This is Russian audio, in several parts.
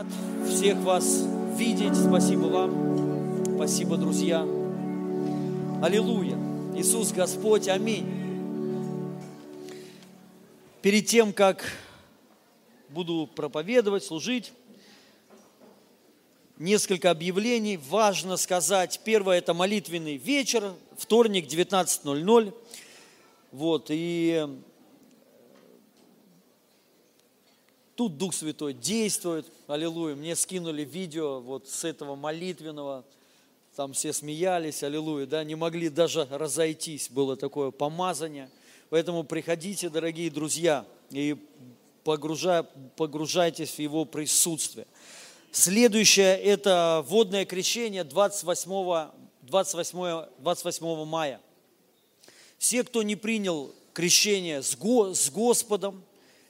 Рад всех вас видеть. Спасибо вам. Спасибо, друзья. Аллилуйя. Иисус Господь. Аминь. Перед тем, как буду проповедовать, служить, несколько объявлений. Важно сказать. Первое – это молитвенный вечер, вторник, 19.00. Вот, и Тут Дух Святой действует, аллилуйя. Мне скинули видео вот с этого молитвенного, там все смеялись, аллилуйя, да, не могли даже разойтись, было такое помазание. Поэтому приходите, дорогие друзья, и погружай, погружайтесь в Его присутствие. Следующее – это водное крещение 28, 28, 28 мая. Все, кто не принял крещение с Господом,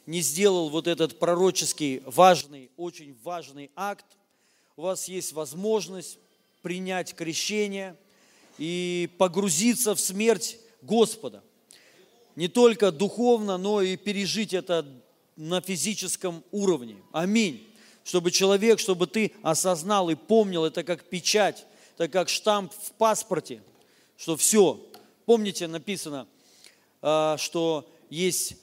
не сделал вот этот пророческий важный, очень важный акт, у вас есть возможность принять крещение и погрузиться в смерть Господа. Не только духовно, но и пережить это на физическом уровне. Аминь. Чтобы человек, чтобы ты осознал и помнил, это как печать, это как штамп в паспорте, что все. Помните, написано, а, что есть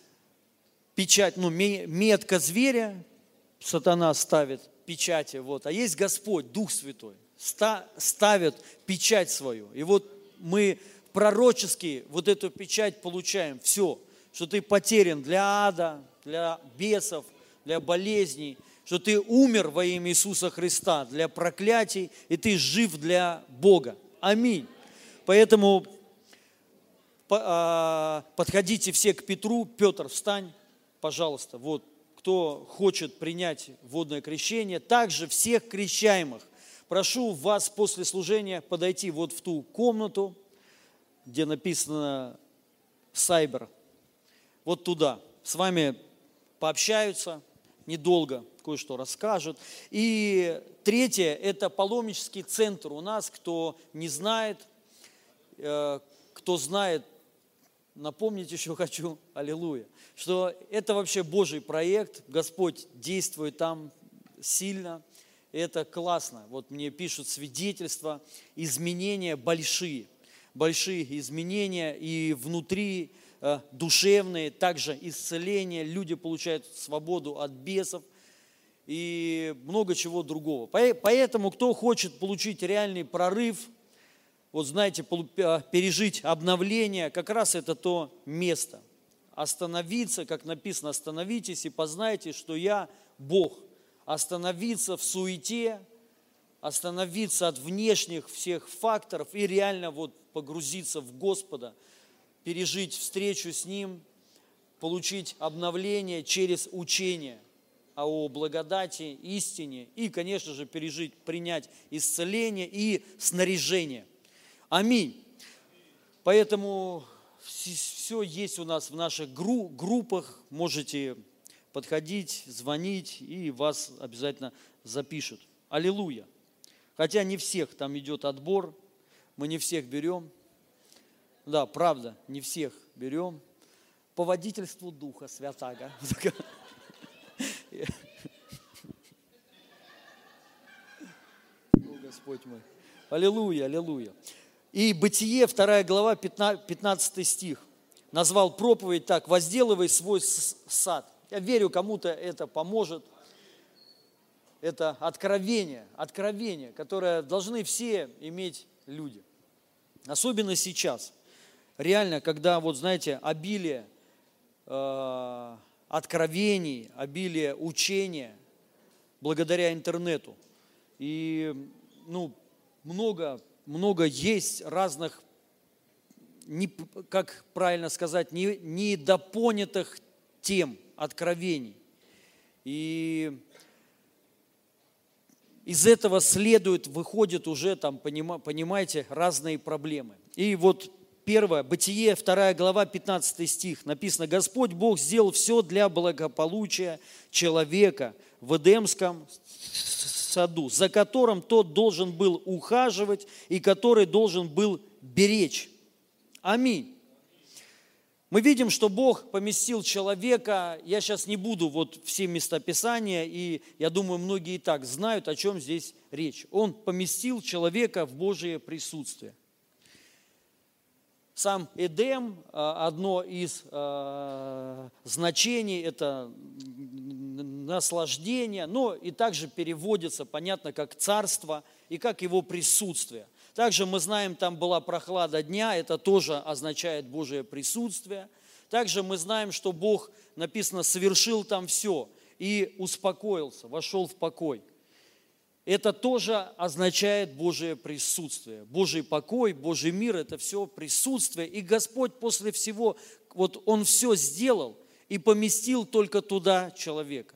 печать, ну, метка зверя, сатана ставит печати, вот, а есть Господь, Дух Святой, ставит печать свою. И вот мы пророчески вот эту печать получаем, все, что ты потерян для ада, для бесов, для болезней, что ты умер во имя Иисуса Христа для проклятий, и ты жив для Бога. Аминь. Поэтому а, подходите все к Петру. Петр, встань пожалуйста, вот кто хочет принять водное крещение, также всех крещаемых, прошу вас после служения подойти вот в ту комнату, где написано «Сайбер», вот туда. С вами пообщаются недолго, кое-что расскажут. И третье – это паломнический центр у нас, кто не знает, э, кто знает, напомнить еще хочу, аллилуйя, что это вообще Божий проект, Господь действует там сильно, это классно. Вот мне пишут свидетельства, изменения большие, большие изменения и внутри э, душевные, также исцеление, люди получают свободу от бесов и много чего другого. Поэтому, кто хочет получить реальный прорыв – вот знаете, а, пережить обновление, как раз это то место. Остановиться, как написано, остановитесь и познайте, что я Бог. Остановиться в суете, остановиться от внешних всех факторов и реально вот погрузиться в Господа, пережить встречу с Ним, получить обновление через учение о благодати, истине и, конечно же, пережить, принять исцеление и снаряжение – Аминь. Поэтому все есть у нас в наших группах. Можете подходить, звонить, и вас обязательно запишут. Аллилуйя. Хотя не всех там идет отбор, мы не всех берем. Да, правда, не всех берем. По водительству Духа Святаго. О, Господь мой. Аллилуйя, аллилуйя. И Бытие, 2 глава, 15 стих, назвал проповедь так, «Возделывай свой сад». Я верю, кому-то это поможет. Это откровение, откровение, которое должны все иметь люди. Особенно сейчас. Реально, когда, вот знаете, обилие э, откровений, обилие учения благодаря интернету. И, ну, много много есть разных, не, как правильно сказать, не, недопонятых тем, откровений. И из этого следует, выходит уже там, понимаете, разные проблемы. И вот первое, Бытие, 2 глава, 15 стих, написано, Господь Бог сделал все для благополучия человека в Эдемском саду, за которым тот должен был ухаживать и который должен был беречь. Аминь. Мы видим, что Бог поместил человека, я сейчас не буду вот все места Писания, и я думаю, многие и так знают, о чем здесь речь. Он поместил человека в Божие присутствие. Сам Эдем, а, одно из а, значений, это наслаждение, но и также переводится, понятно, как царство и как его присутствие – также мы знаем, там была прохлада дня, это тоже означает Божие присутствие. Также мы знаем, что Бог, написано, совершил там все и успокоился, вошел в покой. Это тоже означает Божие присутствие. Божий покой, Божий мир – это все присутствие. И Господь после всего, вот Он все сделал и поместил только туда человека.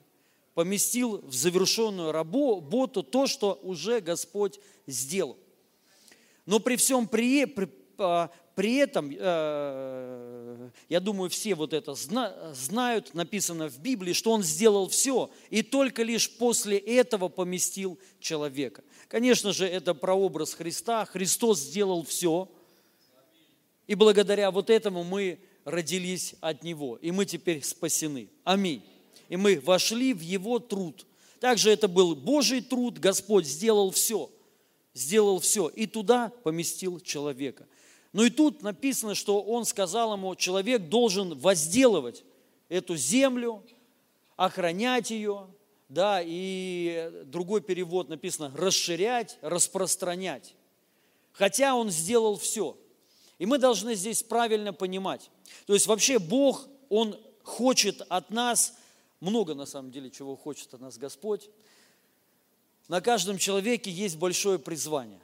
Поместил в завершенную работу то, что уже Господь сделал. Но при всем при, при, а, при этом, э, я думаю, все вот это знают, написано в Библии, что Он сделал все, и только лишь после этого поместил человека. Конечно же, это прообраз Христа. Христос сделал все, и благодаря вот этому мы родились от Него, и мы теперь спасены. Аминь. И мы вошли в Его труд. Также это был Божий труд, Господь сделал все – сделал все и туда поместил человека. Но и тут написано, что он сказал ему, человек должен возделывать эту землю, охранять ее, да, и другой перевод написано расширять, распространять. Хотя он сделал все. И мы должны здесь правильно понимать. То есть вообще Бог, Он хочет от нас, много на самом деле чего хочет от нас Господь, на каждом человеке есть большое призвание.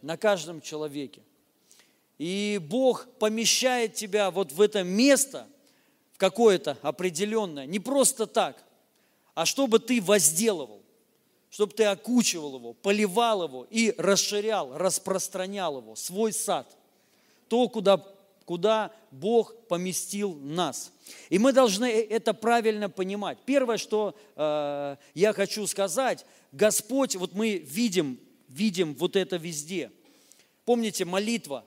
На каждом человеке. И Бог помещает тебя вот в это место, в какое-то определенное, не просто так, а чтобы ты возделывал, чтобы ты окучивал его, поливал его и расширял, распространял его, свой сад. То, куда, куда Бог поместил нас. И мы должны э, это правильно понимать. Первое, что э, я хочу сказать, Господь, вот мы видим, видим вот это везде. Помните молитва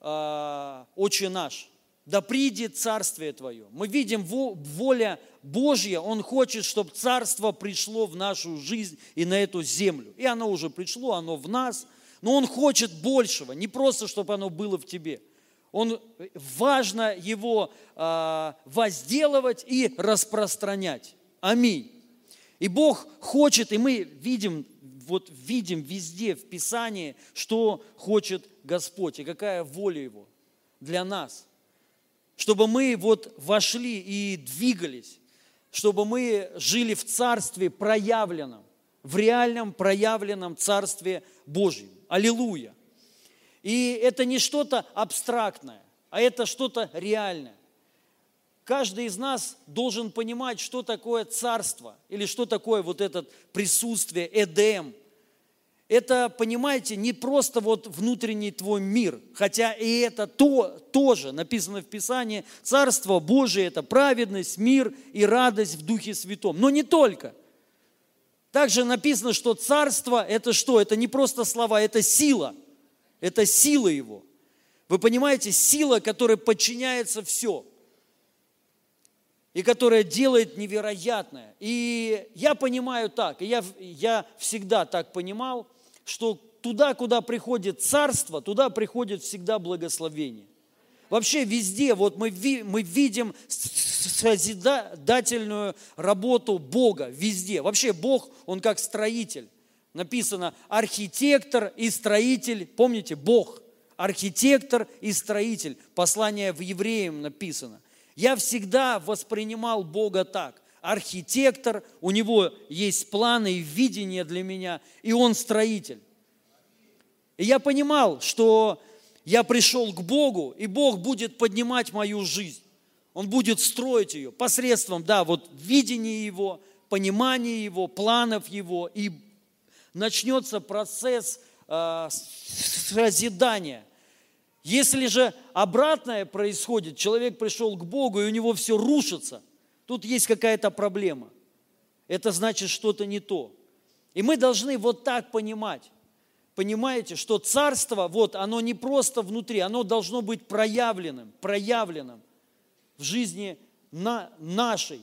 э, «Отче наш», да придет Царствие Твое. Мы видим воля Божья, Он хочет, чтобы Царство пришло в нашу жизнь и на эту землю. И оно уже пришло, оно в нас, но Он хочет большего, не просто, чтобы оно было в тебе. Он, важно его э, возделывать и распространять. Аминь. И Бог хочет, и мы видим, вот видим везде в Писании, что хочет Господь и какая воля Его для нас. Чтобы мы вот вошли и двигались, чтобы мы жили в Царстве проявленном, в реальном проявленном Царстве Божьем. Аллилуйя! И это не что-то абстрактное, а это что-то реальное. Каждый из нас должен понимать, что такое царство или что такое вот это присутствие Эдем. Это, понимаете, не просто вот внутренний твой мир, хотя и это то, тоже написано в Писании, Царство Божие – это праведность, мир и радость в Духе Святом. Но не только. Также написано, что Царство – это что? Это не просто слова, это сила. Это сила Его. Вы понимаете, сила, которой подчиняется все – и которая делает невероятное. И я понимаю так, и я, я всегда так понимал, что туда, куда приходит царство, туда приходит всегда благословение. Вообще везде, вот мы, мы видим созидательную работу Бога, везде. Вообще Бог, Он как строитель. Написано архитектор и строитель, помните, Бог, архитектор и строитель. Послание в евреям написано – я всегда воспринимал Бога так. Архитектор, у него есть планы и видение для меня, и он строитель. И я понимал, что я пришел к Богу, и Бог будет поднимать мою жизнь. Он будет строить ее посредством, да, вот видения Его, понимания Его, планов Его, и начнется процесс э, созидания – если же обратное происходит, человек пришел к Богу, и у него все рушится, тут есть какая-то проблема. Это значит что-то не то. И мы должны вот так понимать. Понимаете, что царство, вот, оно не просто внутри, оно должно быть проявленным, проявленным. в жизни на, нашей.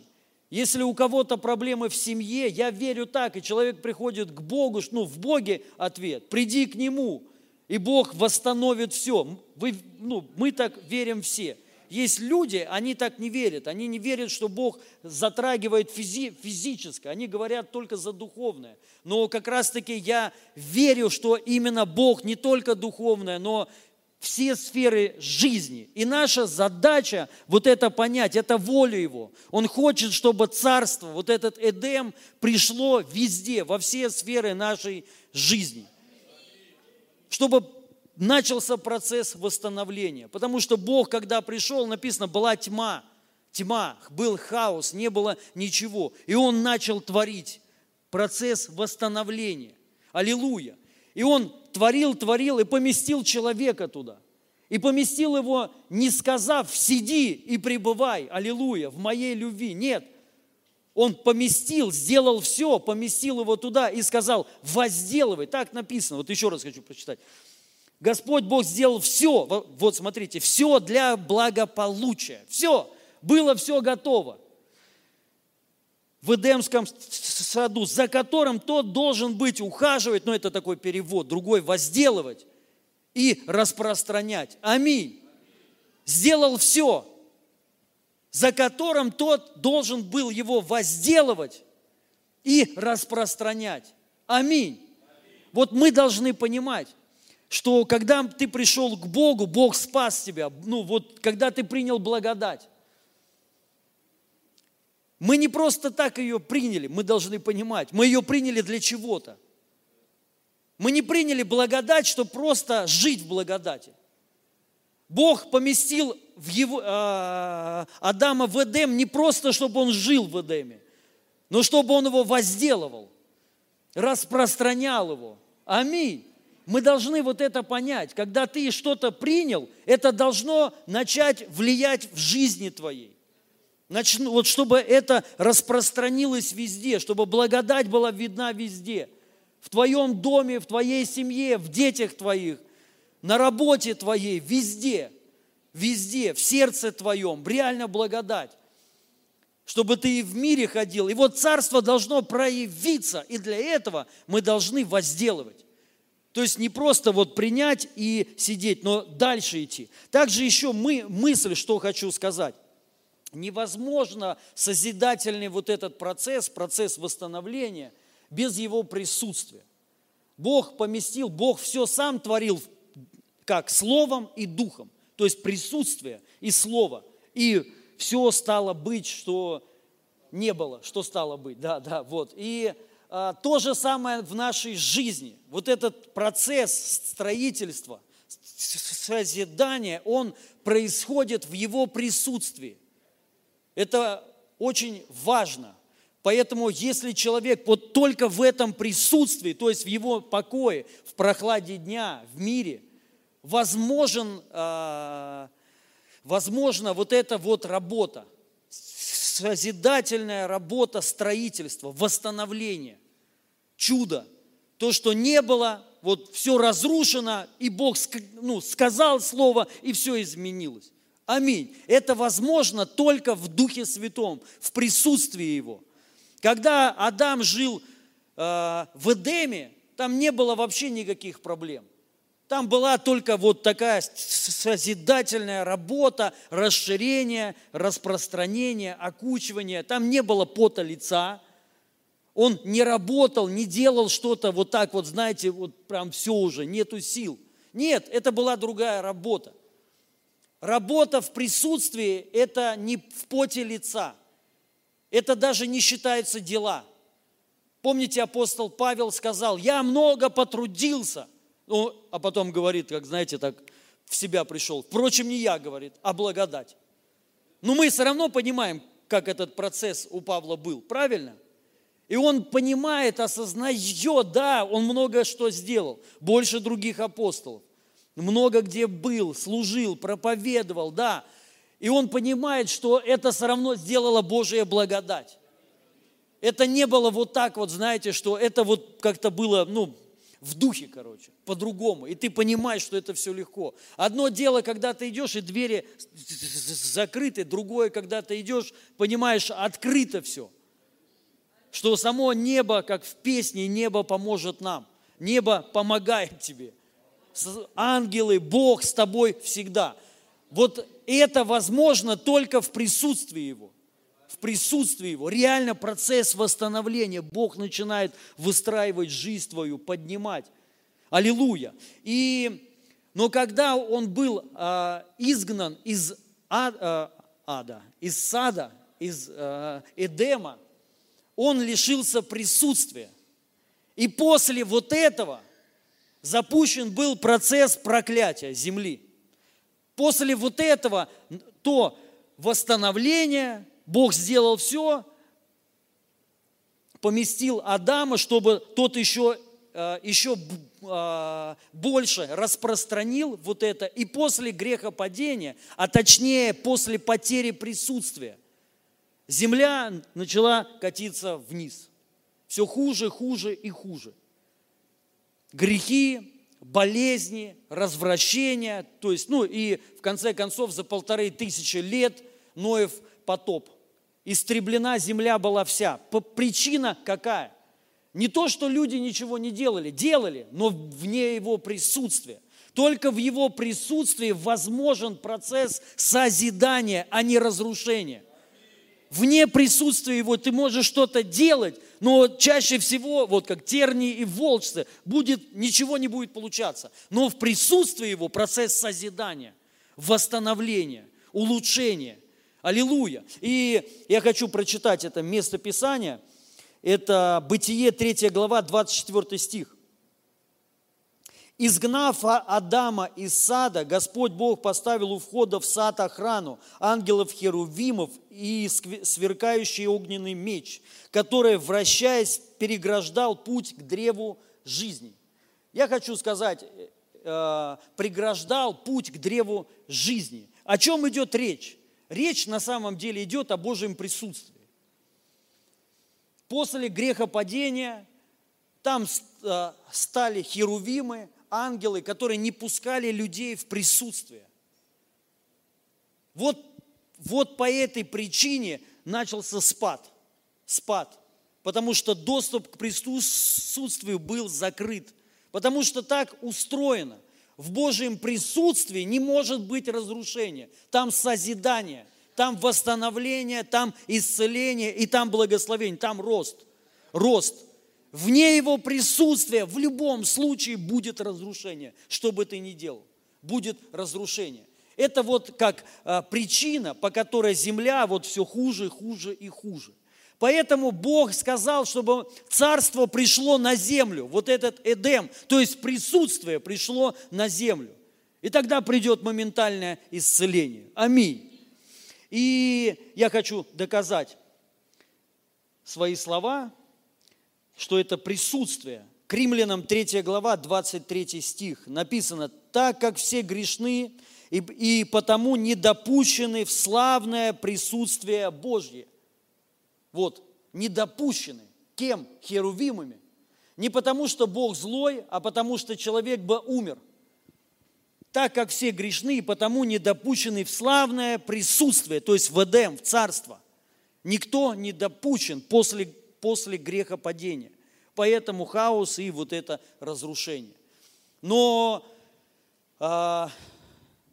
Если у кого-то проблемы в семье, я верю так, и человек приходит к Богу, ну, в Боге ответ, приди к Нему, и Бог восстановит все. Вы, ну, мы так верим все. Есть люди, они так не верят, они не верят, что Бог затрагивает физи, физическое, они говорят только за духовное. Но как раз-таки я верю, что именно Бог не только духовное, но все сферы жизни. И наша задача вот это понять, это воля Его. Он хочет, чтобы царство, вот этот Эдем, пришло везде, во все сферы нашей жизни. Чтобы начался процесс восстановления. Потому что Бог, когда пришел, написано, была тьма, тьма, был хаос, не было ничего. И Он начал творить процесс восстановления. Аллилуйя. И Он творил, творил и поместил человека туда. И поместил его, не сказав, сиди и пребывай, аллилуйя, в моей любви. Нет, он поместил, сделал все, поместил его туда и сказал, возделывай. Так написано, вот еще раз хочу прочитать. Господь Бог сделал все, вот смотрите, все для благополучия. Все, было все готово. В Эдемском саду, за которым тот должен быть ухаживать, ну это такой перевод, другой возделывать и распространять. Аминь. Сделал все, за которым тот должен был его возделывать и распространять. Аминь. Вот мы должны понимать, что когда ты пришел к Богу, Бог спас тебя. Ну вот, когда ты принял благодать. Мы не просто так ее приняли, мы должны понимать. Мы ее приняли для чего-то. Мы не приняли благодать, чтобы просто жить в благодати. Бог поместил в его, э, Адама в Эдем не просто, чтобы он жил в Эдеме, но чтобы он его возделывал, распространял его. Аминь. Мы должны вот это понять. Когда ты что-то принял, это должно начать влиять в жизни твоей. Начну, вот чтобы это распространилось везде, чтобы благодать была видна везде. В твоем доме, в твоей семье, в детях твоих, на работе твоей, везде, везде, в сердце твоем, реально благодать. Чтобы ты и в мире ходил. И вот царство должно проявиться, и для этого мы должны возделывать. То есть не просто вот принять и сидеть, но дальше идти. Также еще мы, мысль, что хочу сказать. Невозможно созидательный вот этот процесс, процесс восстановления без его присутствия. Бог поместил, Бог все сам творил как словом и духом, то есть присутствие и слово. И все стало быть, что не было, что стало быть. Да, да, вот. И а, то же самое в нашей жизни. Вот этот процесс строительства, созидания, он происходит в его присутствии. Это очень важно. Поэтому если человек вот только в этом присутствии, то есть в его покое, в прохладе дня, в мире, возможен, а, возможно вот эта вот работа – созидательная работа строительства, восстановления, чудо. То, что не было, вот все разрушено, и Бог ну, сказал слово, и все изменилось. Аминь. Это возможно только в Духе Святом, в присутствии Его. Когда Адам жил э, в Эдеме, там не было вообще никаких проблем. Там была только вот такая созидательная работа, расширение, распространение, окучивание. Там не было пота лица. Он не работал, не делал что-то вот так вот, знаете, вот прям все уже, нету сил. Нет, это была другая работа. Работа в присутствии – это не в поте лица. Это даже не считается дела. Помните, апостол Павел сказал, я много потрудился – ну, а потом говорит, как знаете, так в себя пришел. Впрочем, не я, говорит, а благодать. Но мы все равно понимаем, как этот процесс у Павла был, правильно? И он понимает, осознает, да, он много что сделал, больше других апостолов. Много где был, служил, проповедовал, да. И он понимает, что это все равно сделала Божья благодать. Это не было вот так вот, знаете, что это вот как-то было, ну, в духе, короче, по-другому. И ты понимаешь, что это все легко. Одно дело, когда ты идешь, и двери закрыты, другое, когда ты идешь, понимаешь, открыто все. Что само небо, как в песне, небо поможет нам. Небо помогает тебе. Ангелы, Бог с тобой всегда. Вот это возможно только в присутствии Его в присутствии Его, реально процесс восстановления. Бог начинает выстраивать жизнь твою, поднимать. Аллилуйя. И, но когда он был э, изгнан из ад, э, ада, из сада, из э, Эдема, он лишился присутствия. И после вот этого запущен был процесс проклятия земли. После вот этого то восстановление, Бог сделал все, поместил Адама, чтобы тот еще, э, еще э, больше распространил вот это. И после грехопадения, а точнее после потери присутствия, земля начала катиться вниз. Все хуже, хуже и хуже. Грехи, болезни, развращения, то есть, ну и в конце концов за полторы тысячи лет Ноев потоп – истреблена земля была вся. Причина какая? Не то, что люди ничего не делали, делали, но вне его присутствия. Только в его присутствии возможен процесс созидания, а не разрушения. Вне присутствия его ты можешь что-то делать, но чаще всего, вот как тернии и волчцы, будет, ничего не будет получаться. Но в присутствии его процесс созидания, восстановления, улучшения – Аллилуйя. И я хочу прочитать это место Писания. Это Бытие 3 глава, 24 стих. Изгнав Адама из сада, Господь Бог поставил у входа в сад охрану ангелов-херувимов и сверкающий огненный меч, который, вращаясь, переграждал путь к древу жизни. Я хочу сказать, э, преграждал путь к древу жизни. О чем идет речь? речь на самом деле идет о Божьем присутствии. После грехопадения там э, стали херувимы, ангелы, которые не пускали людей в присутствие. Вот, вот по этой причине начался спад. Спад. Потому что доступ к присутствию был закрыт. Потому что так устроено в Божьем присутствии не может быть разрушения. Там созидание, там восстановление, там исцеление и там благословение, там рост. Рост. Вне его присутствия в любом случае будет разрушение, что бы ты ни делал. Будет разрушение. Это вот как а, причина, по которой земля вот все хуже, хуже и хуже. Поэтому Бог сказал, чтобы царство пришло на землю, вот этот Эдем, то есть присутствие пришло на землю. И тогда придет моментальное исцеление. Аминь. И я хочу доказать свои слова, что это присутствие. К римлянам 3 глава, 23 стих написано, «Так как все грешны и, и потому не допущены в славное присутствие Божье». Вот, не допущены. Кем? Херувимами. Не потому, что Бог злой, а потому, что человек бы умер. Так как все грешны, и потому не допущены в славное присутствие, то есть в Эдем, в царство. Никто не допущен после, после грехопадения. Поэтому хаос и вот это разрушение. Но а,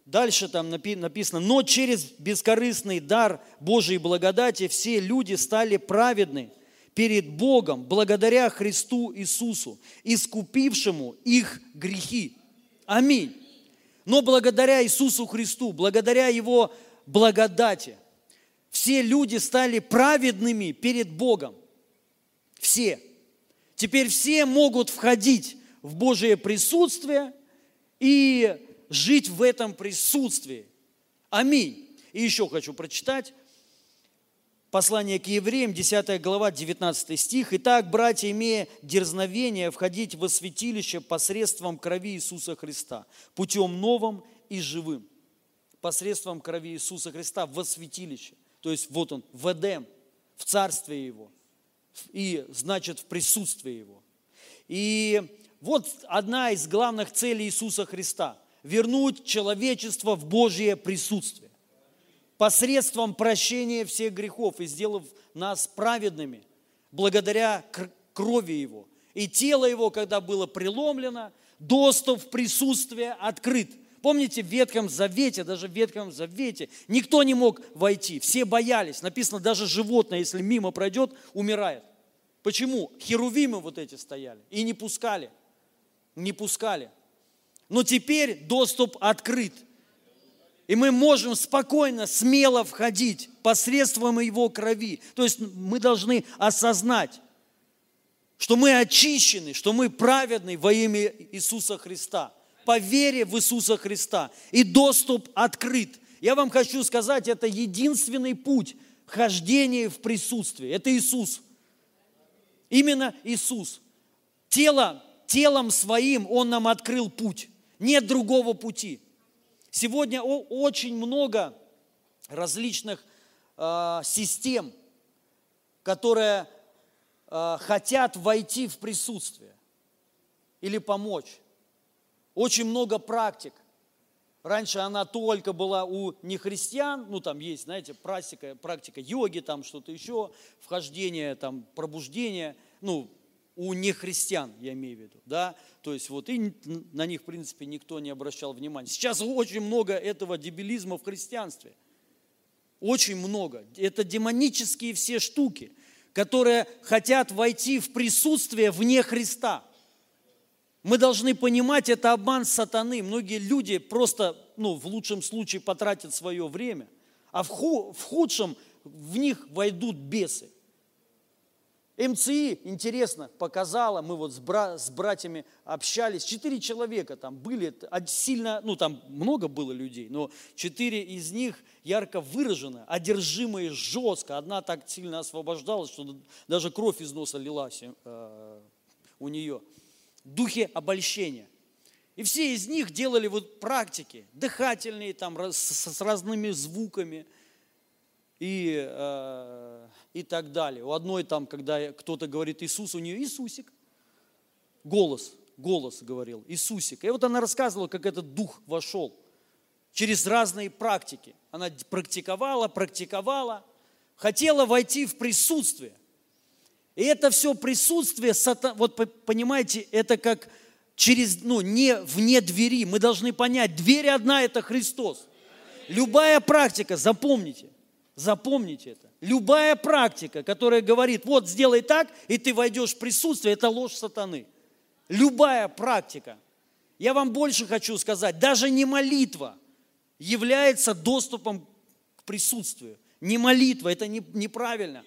Дальше там написано, но через бескорыстный дар Божьей благодати все люди стали праведны перед Богом благодаря Христу Иисусу, искупившему их грехи. Аминь. Но благодаря Иисусу Христу, благодаря Его благодати, все люди стали праведными перед Богом. Все. Теперь все могут входить в Божие присутствие и жить в этом присутствии. Аминь. И еще хочу прочитать послание к евреям, 10 глава, 19 стих. «Итак, братья, имея дерзновение входить во святилище посредством крови Иисуса Христа, путем новым и живым». Посредством крови Иисуса Христа во святилище. То есть вот он, в Эдем, в царстве Его. И значит в присутствии Его. И вот одна из главных целей Иисуса Христа – вернуть человечество в Божье присутствие посредством прощения всех грехов и сделав нас праведными благодаря крови Его. И тело Его, когда было преломлено, доступ в присутствие открыт. Помните, в Ветхом Завете, даже в Ветхом Завете, никто не мог войти, все боялись. Написано, даже животное, если мимо пройдет, умирает. Почему? Херувимы вот эти стояли и не пускали. Не пускали. Но теперь доступ открыт. И мы можем спокойно, смело входить посредством Его крови. То есть мы должны осознать, что мы очищены, что мы праведны во имя Иисуса Христа, по вере в Иисуса Христа. И доступ открыт. Я вам хочу сказать, это единственный путь хождения в присутствии. Это Иисус. Именно Иисус. Тело, телом своим Он нам открыл путь. Нет другого пути. Сегодня очень много различных э, систем, которые э, хотят войти в присутствие или помочь. Очень много практик. Раньше она только была у нехристиан, ну там есть, знаете, практика, практика йоги, там что-то еще, вхождение, там пробуждение, ну у нехристиан, я имею в виду, да, то есть вот и на них, в принципе, никто не обращал внимания. Сейчас очень много этого дебилизма в христианстве. Очень много. Это демонические все штуки, которые хотят войти в присутствие вне Христа. Мы должны понимать, это обман сатаны. Многие люди просто, ну, в лучшем случае потратят свое время, а в, худшем в них войдут бесы. МЦИ, интересно, показала, мы вот с, бра, с братьями общались, четыре человека там были, сильно, ну там много было людей, но четыре из них ярко выражены, одержимые жестко. Одна так сильно освобождалась, что даже кровь из носа лилась э, у нее. Духи обольщения. И все из них делали вот практики, дыхательные, там, с, с разными звуками и э, и так далее. У одной там, когда кто-то говорит Иисус, у нее Иисусик. Голос, голос говорил, Иисусик. И вот она рассказывала, как этот дух вошел через разные практики. Она практиковала, практиковала, хотела войти в присутствие. И это все присутствие, вот понимаете, это как через, ну, не вне двери. Мы должны понять, дверь одна – это Христос. Любая практика, запомните, запомните это. Любая практика, которая говорит, вот сделай так, и ты войдешь в присутствие, это ложь сатаны. Любая практика. Я вам больше хочу сказать, даже не молитва является доступом к присутствию. Не молитва, это не, неправильно.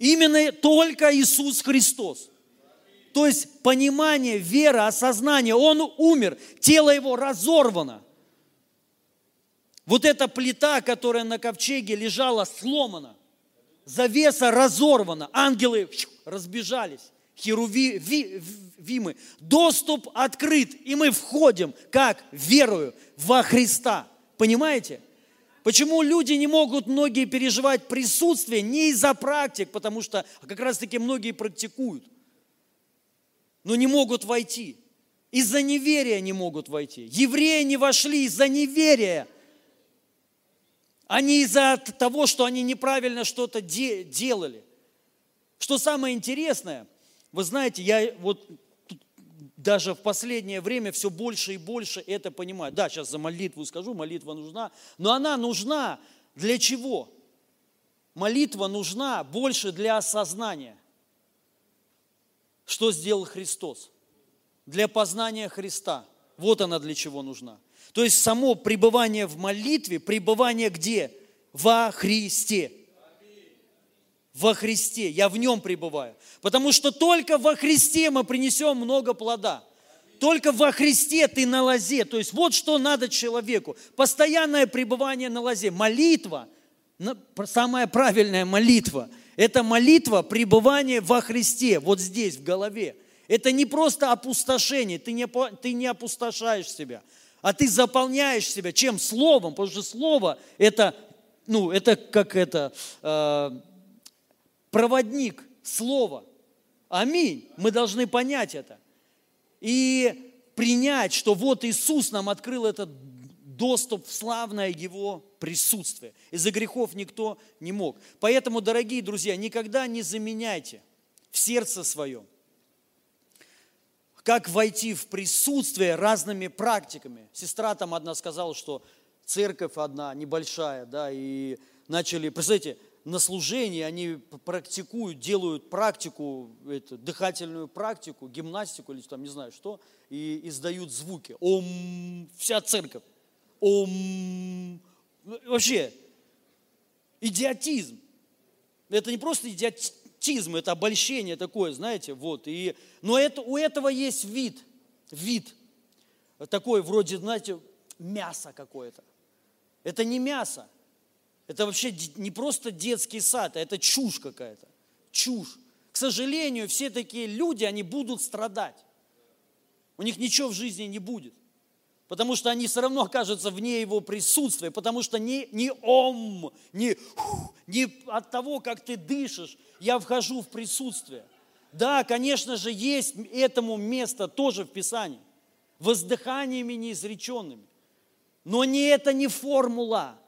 Именно только Иисус Христос. То есть понимание, вера, осознание, Он умер, тело Его разорвано – вот эта плита, которая на ковчеге лежала, сломана. Завеса разорвана. Ангелы разбежались. Херувимы. Доступ открыт. И мы входим, как верую, во Христа. Понимаете? Почему люди не могут многие переживать присутствие не из-за практик, потому что как раз-таки многие практикуют, но не могут войти. Из-за неверия не могут войти. Евреи не вошли из-за неверия – а не из-за того, что они неправильно что-то де- делали. Что самое интересное, вы знаете, я вот даже в последнее время все больше и больше это понимаю. Да, сейчас за молитву скажу, молитва нужна, но она нужна для чего? Молитва нужна больше для осознания, что сделал Христос, для познания Христа. Вот она для чего нужна. То есть само пребывание в молитве, пребывание где? Во Христе. Во Христе. Я в нем пребываю. Потому что только во Христе мы принесем много плода. Только во Христе ты на лозе. То есть вот что надо человеку. Постоянное пребывание на лозе. Молитва, самая правильная молитва, это молитва пребывания во Христе, вот здесь, в голове. Это не просто опустошение, ты не, ты не опустошаешь себя а ты заполняешь себя чем? Словом, потому что слово это, ну, это как это, э, проводник слова. Аминь. Мы должны понять это. и принять, что вот Иисус нам открыл этот доступ в славное Его присутствие. Из-за грехов никто не мог. Поэтому, дорогие друзья, никогда не заменяйте в сердце своем, как войти в присутствие разными практиками. Сестра там одна сказала, что церковь одна, небольшая, да, и начали, представляете, на служении они практикуют, делают практику, это, дыхательную практику, гимнастику или там не знаю что, и издают звуки. Ом, вся церковь. Ом, вообще, идиотизм. Это не просто идиотизм, это обольщение такое, знаете, вот. И, но это, у этого есть вид, вид такой вроде, знаете, мясо какое-то. Это не мясо, это вообще не просто детский сад, а это чушь какая-то. Чушь. К сожалению, все такие люди, они будут страдать. У них ничего в жизни не будет. Потому что они все равно окажутся вне его присутствия. Потому что не, не ом, не, не от того, как ты дышишь, я вхожу в присутствие. Да, конечно же, есть этому место тоже в Писании. Воздыханиями неизреченными. Но не это не формула.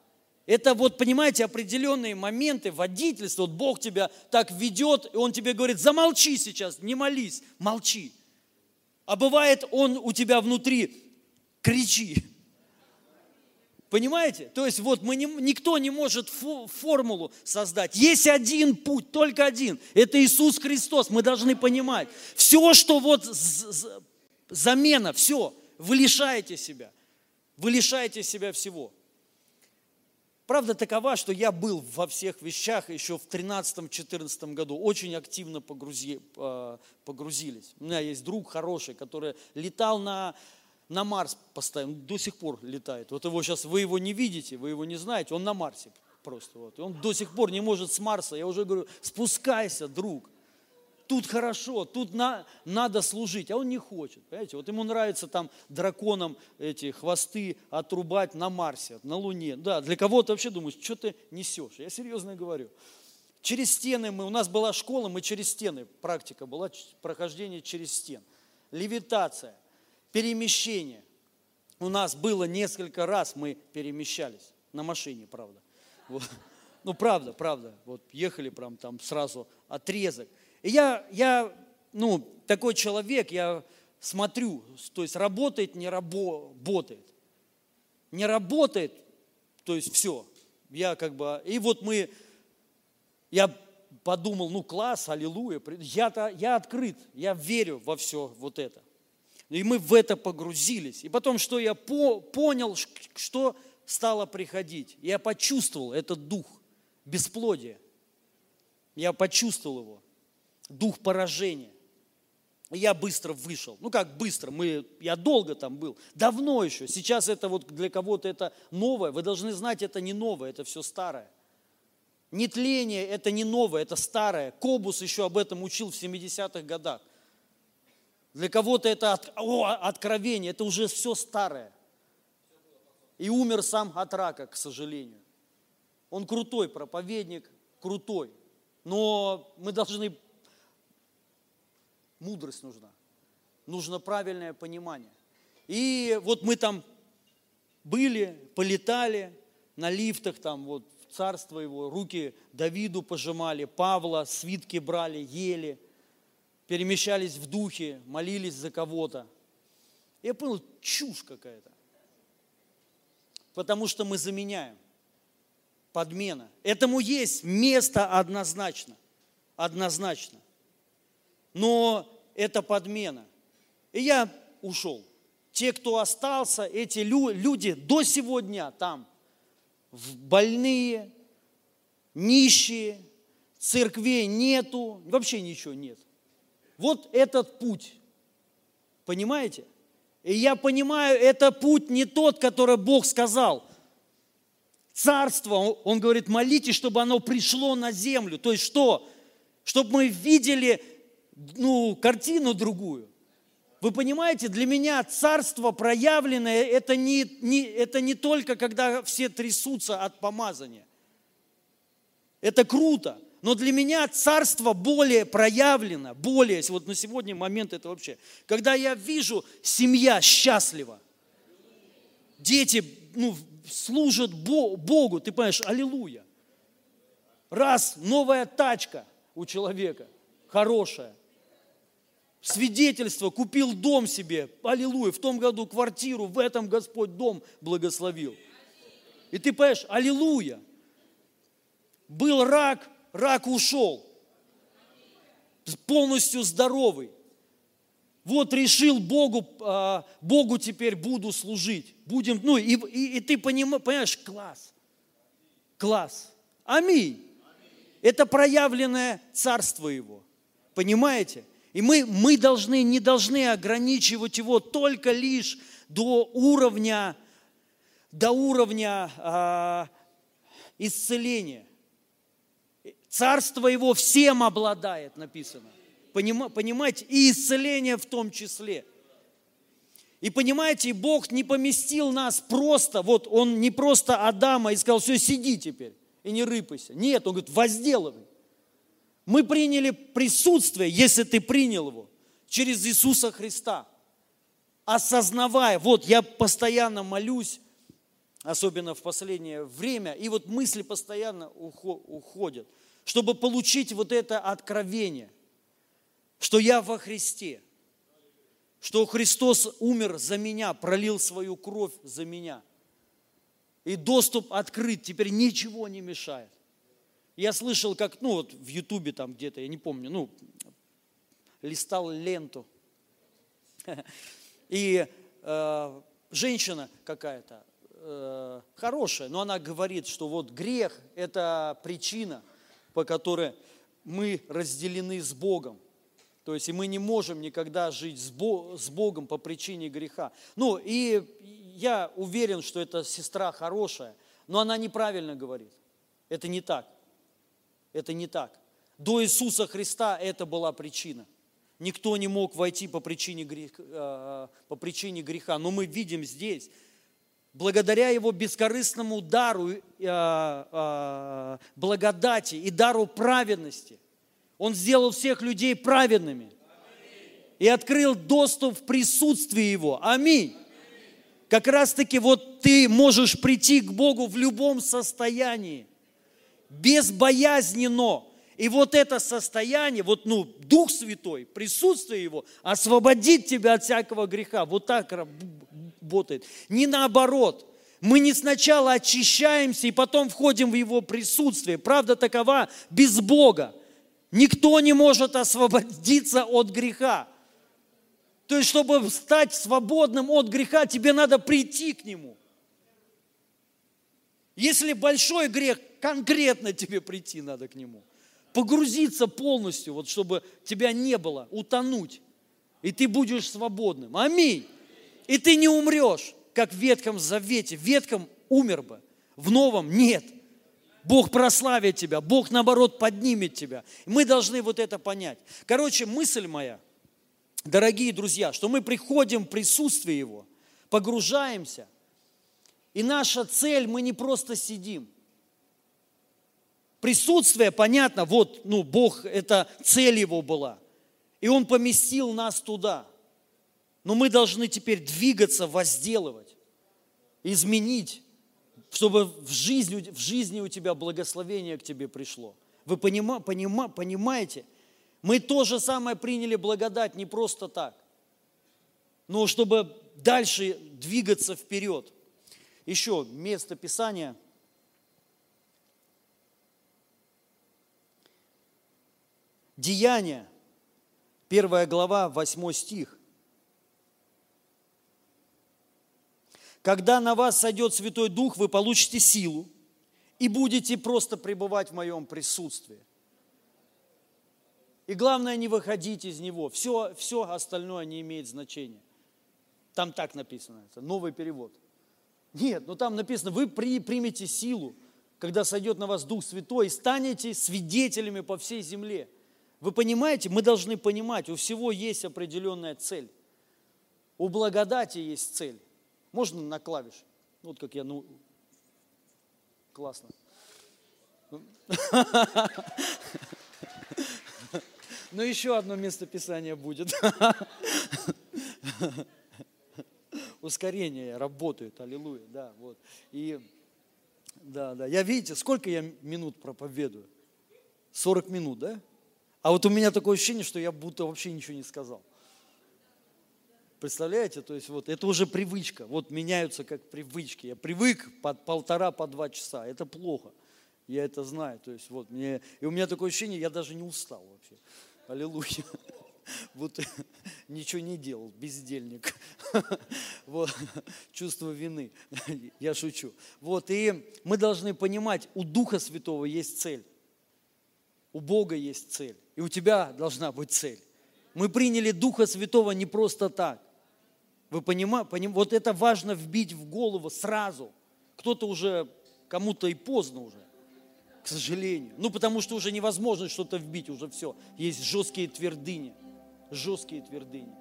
Это вот, понимаете, определенные моменты водительства. Вот Бог тебя так ведет, и Он тебе говорит, замолчи сейчас, не молись, молчи. А бывает, Он у тебя внутри, кричи. Понимаете? То есть вот мы не, никто не может фу, формулу создать. Есть один путь, только один. Это Иисус Христос. Мы должны понимать. Все, что вот замена, все, вы лишаете себя. Вы лишаете себя всего. Правда такова, что я был во всех вещах еще в 13-14 году, очень активно погрузи, а, погрузились. У меня есть друг хороший, который летал на, на Марс постоянно, до сих пор летает. Вот его сейчас, вы его не видите, вы его не знаете, он на Марсе просто. Вот. И он до сих пор не может с Марса. Я уже говорю, спускайся, друг тут хорошо, тут на, надо служить, а он не хочет. Понимаете? Вот ему нравится там драконам эти хвосты отрубать на Марсе, на Луне. Да, для кого-то вообще думаешь, что ты несешь? Я серьезно говорю. Через стены мы, у нас была школа, мы через стены, практика была, прохождение через стен. Левитация, перемещение. У нас было несколько раз, мы перемещались, на машине, правда. Вот. Ну, правда, правда. Вот ехали прям там сразу отрезок. И я, я, ну, такой человек, я смотрю, то есть работает, не работает. Не работает, то есть все. Я как бы, и вот мы, я подумал, ну класс, аллилуйя, я, я открыт, я верю во все вот это. И мы в это погрузились. И потом, что я по, понял, что стало приходить. Я почувствовал этот дух бесплодия. Я почувствовал его дух поражения. Я быстро вышел. Ну как быстро, мы, я долго там был, давно еще. Сейчас это вот для кого-то это новое. Вы должны знать, это не новое, это все старое. Нетление – это не новое, это старое. Кобус еще об этом учил в 70-х годах. Для кого-то это от, о, откровение, это уже все старое. И умер сам от рака, к сожалению. Он крутой проповедник, крутой. Но мы должны мудрость нужна. Нужно правильное понимание. И вот мы там были, полетали на лифтах, там вот в царство его, руки Давиду пожимали, Павла, свитки брали, ели, перемещались в духе, молились за кого-то. Я понял, чушь какая-то. Потому что мы заменяем. Подмена. Этому есть место однозначно. Однозначно но это подмена. И я ушел. Те, кто остался, эти люди до сегодня там, больные, нищие, церквей нету, вообще ничего нет. Вот этот путь. Понимаете? И я понимаю, это путь не тот, который Бог сказал. Царство, Он говорит, молитесь, чтобы оно пришло на землю. То есть что? Чтобы мы видели ну, картину другую. Вы понимаете, для меня царство проявленное, это не, не, это не только, когда все трясутся от помазания. Это круто. Но для меня царство более проявлено, более, вот на сегодня момент это вообще, когда я вижу, семья счастлива, дети ну, служат Богу, ты понимаешь, аллилуйя. Раз, новая тачка у человека, хорошая. Свидетельство, купил дом себе, аллилуйя, в том году квартиру, в этом Господь дом благословил. И ты понимаешь, аллилуйя. Был рак, рак ушел. Полностью здоровый. Вот решил Богу, а, Богу теперь буду служить. Будем, ну и, и, и ты понимаешь, класс. Класс. Аминь. Это проявленное царство Его. Понимаете? И мы, мы должны, не должны ограничивать его только лишь до уровня, до уровня а, исцеления. Царство его всем обладает, написано. Понимаете? И исцеление в том числе. И понимаете, Бог не поместил нас просто, вот Он не просто Адама и сказал, все, сиди теперь и не рыпайся. Нет, Он говорит, возделывай. Мы приняли присутствие, если ты принял его, через Иисуса Христа. Осознавая, вот я постоянно молюсь, особенно в последнее время, и вот мысли постоянно уходят – чтобы получить вот это откровение, что я во Христе, что Христос умер за меня, пролил свою кровь за меня. И доступ открыт, теперь ничего не мешает. Я слышал, как, ну вот в Ютубе там где-то, я не помню, ну, листал ленту. И э, женщина какая-то, э, хорошая, но она говорит, что вот грех – это причина – по которой мы разделены с Богом. То есть и мы не можем никогда жить с Богом по причине греха. Ну и я уверен, что эта сестра хорошая, но она неправильно говорит. Это не так. Это не так. До Иисуса Христа это была причина. Никто не мог войти по причине греха, э, по причине греха. Но мы видим здесь, благодаря Его бескорыстному дару, э, э, благодати и дару праведности, Он сделал всех людей праведными и открыл доступ в присутствие Его. Аминь. Как раз-таки вот ты можешь прийти к Богу в любом состоянии, безбоязненно. И вот это состояние, вот ну, Дух Святой, присутствие Его, освободит тебя от всякого греха. Вот так работает. Не наоборот. Мы не сначала очищаемся и потом входим в Его присутствие. Правда такова без Бога. Никто не может освободиться от греха. То есть, чтобы стать свободным от греха, тебе надо прийти к Нему. Если большой грех, конкретно тебе прийти надо к Нему. Погрузиться полностью, вот чтобы тебя не было, утонуть. И ты будешь свободным. Аминь. И ты не умрешь, как в Ветхом Завете. В Ветхом умер бы, в Новом нет. Бог прославит тебя, Бог, наоборот, поднимет тебя. Мы должны вот это понять. Короче, мысль моя, дорогие друзья, что мы приходим в присутствие Его, погружаемся, и наша цель, мы не просто сидим. Присутствие, понятно, вот, ну, Бог, это цель Его была. И Он поместил нас туда – но мы должны теперь двигаться, возделывать, изменить, чтобы в жизни, в жизни у тебя благословение к тебе пришло. Вы понима, понима, понимаете? Мы то же самое приняли благодать не просто так, но чтобы дальше двигаться вперед. Еще место Писания. Деяния, первая глава, восьмой стих. Когда на вас сойдет Святой Дух, вы получите силу и будете просто пребывать в моем присутствии. И главное, не выходить из него. Все, все остальное не имеет значения. Там так написано, это новый перевод. Нет, но там написано, вы при, примете силу, когда сойдет на вас Дух Святой, и станете свидетелями по всей земле. Вы понимаете, мы должны понимать, у всего есть определенная цель. У благодати есть цель. Можно на клавиш? Вот как я, ну, классно. Ну, еще одно место Писания будет. Ускорение работает, аллилуйя, да, вот. И, да, да, я, видите, сколько я минут проповедую? 40 минут, да? А вот у меня такое ощущение, что я будто вообще ничего не сказал. Представляете? То есть вот это уже привычка. Вот меняются как привычки. Я привык под полтора, по два часа. Это плохо. Я это знаю. То есть вот мне... И у меня такое ощущение, я даже не устал вообще. Аллилуйя. Вот ничего не делал, бездельник. Вот, чувство вины. Я шучу. Вот, и мы должны понимать, у Духа Святого есть цель. У Бога есть цель. И у тебя должна быть цель. Мы приняли Духа Святого не просто так. Вы понимаете, поним, вот это важно вбить в голову сразу. Кто-то уже, кому-то и поздно уже, к сожалению. Ну, потому что уже невозможно что-то вбить, уже все. Есть жесткие твердыни, жесткие твердыни.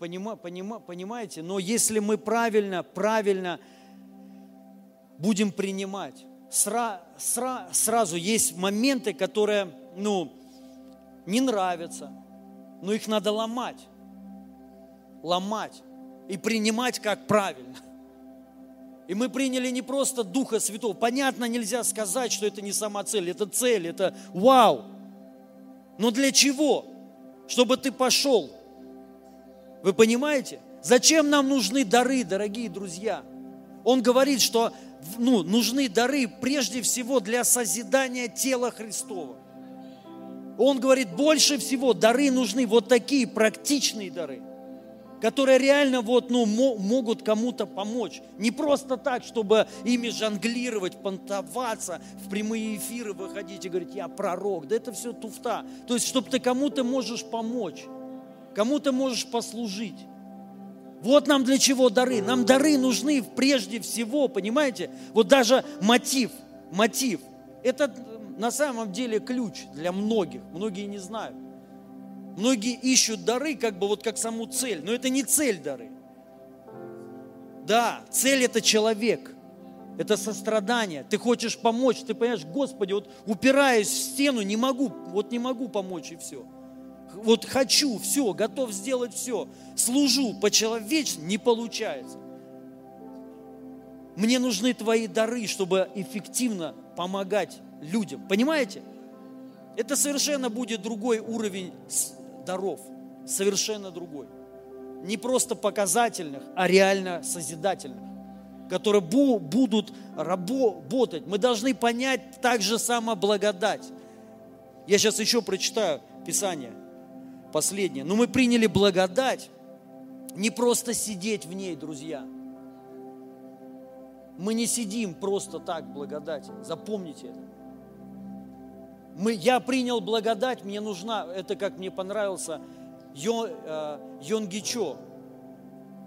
Понима, понима, понимаете? Но если мы правильно, правильно будем принимать, сра, сра, сразу есть моменты, которые, ну, не нравятся, но их надо ломать. Ломать и принимать как правильно. И мы приняли не просто Духа Святого. Понятно, нельзя сказать, что это не сама цель, это цель, это вау. Но для чего? Чтобы ты пошел. Вы понимаете? Зачем нам нужны дары, дорогие друзья? Он говорит, что ну, нужны дары прежде всего для созидания тела Христова. Он говорит, больше всего дары нужны, вот такие практичные дары – которые реально вот, ну, могут кому-то помочь. Не просто так, чтобы ими жонглировать, понтоваться, в прямые эфиры выходить и говорить, я пророк. Да это все туфта. То есть, чтобы ты кому-то можешь помочь, кому-то можешь послужить. Вот нам для чего дары. Нам дары нужны прежде всего, понимаете? Вот даже мотив, мотив. Это на самом деле ключ для многих. Многие не знают. Многие ищут дары как бы вот как саму цель, но это не цель дары. Да, цель это человек, это сострадание. Ты хочешь помочь, ты понимаешь, Господи, вот упираюсь в стену, не могу, вот не могу помочь и все. Вот хочу, все, готов сделать все. Служу по-человечески, не получается. Мне нужны твои дары, чтобы эффективно помогать людям. Понимаете? Это совершенно будет другой уровень даров, совершенно другой. Не просто показательных, а реально созидательных, которые будут работать. Мы должны понять также само благодать. Я сейчас еще прочитаю Писание, последнее. Но мы приняли благодать, не просто сидеть в ней, друзья. Мы не сидим просто так в благодати. Запомните это мы, я принял благодать, мне нужна, это как мне понравился Йон, э, Йонгичо.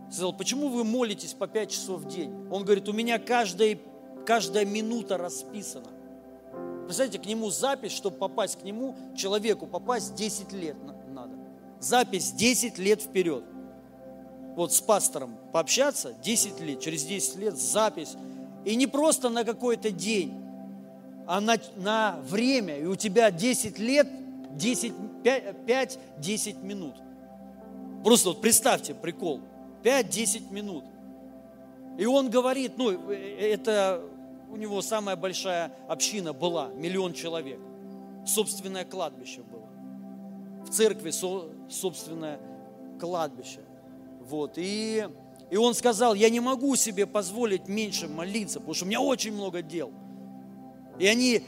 Сказал, почему вы молитесь по 5 часов в день? Он говорит, у меня каждая, каждая минута расписана. Представляете, к нему запись, чтобы попасть к нему, человеку попасть 10 лет. Запись 10 лет вперед. Вот с пастором пообщаться 10 лет, через 10 лет запись. И не просто на какой-то день, а на, на время, и у тебя 10 лет, 5-10 минут. Просто вот представьте прикол, 5-10 минут. И он говорит, ну, это у него самая большая община была, миллион человек. Собственное кладбище было. В церкви собственное кладбище. Вот. И, и он сказал, я не могу себе позволить меньше молиться, потому что у меня очень много дел – и они,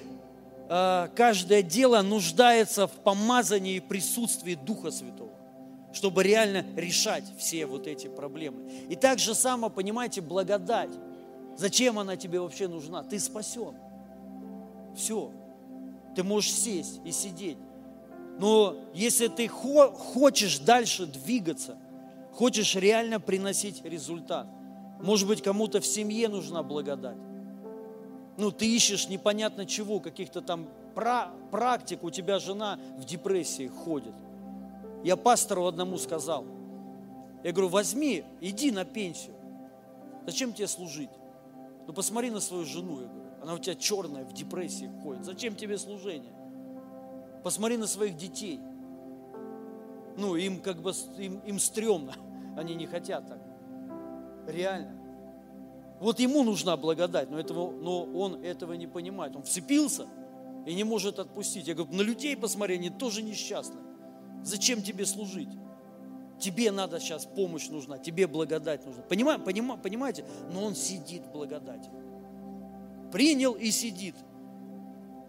э, каждое дело нуждается в помазании и присутствии Духа Святого, чтобы реально решать все вот эти проблемы. И так же само, понимаете, благодать. Зачем она тебе вообще нужна? Ты спасен. Все. Ты можешь сесть и сидеть. Но если ты хочешь дальше двигаться, хочешь реально приносить результат, может быть, кому-то в семье нужна благодать ну, ты ищешь непонятно чего, каких-то там практик, у тебя жена в депрессии ходит. Я пастору одному сказал, я говорю, возьми, иди на пенсию. Зачем тебе служить? Ну, посмотри на свою жену, я говорю. Она у тебя черная, в депрессии ходит. Зачем тебе служение? Посмотри на своих детей. Ну, им как бы, им, им стрёмно. Они не хотят так. Реально. Вот ему нужна благодать, но, этого, но он этого не понимает. Он вцепился и не может отпустить. Я говорю, на людей посмотри, они тоже несчастны. Зачем тебе служить? Тебе надо сейчас помощь нужна, тебе благодать нужна. Понимаете, понима, понимаете? Но он сидит в благодати. Принял и сидит.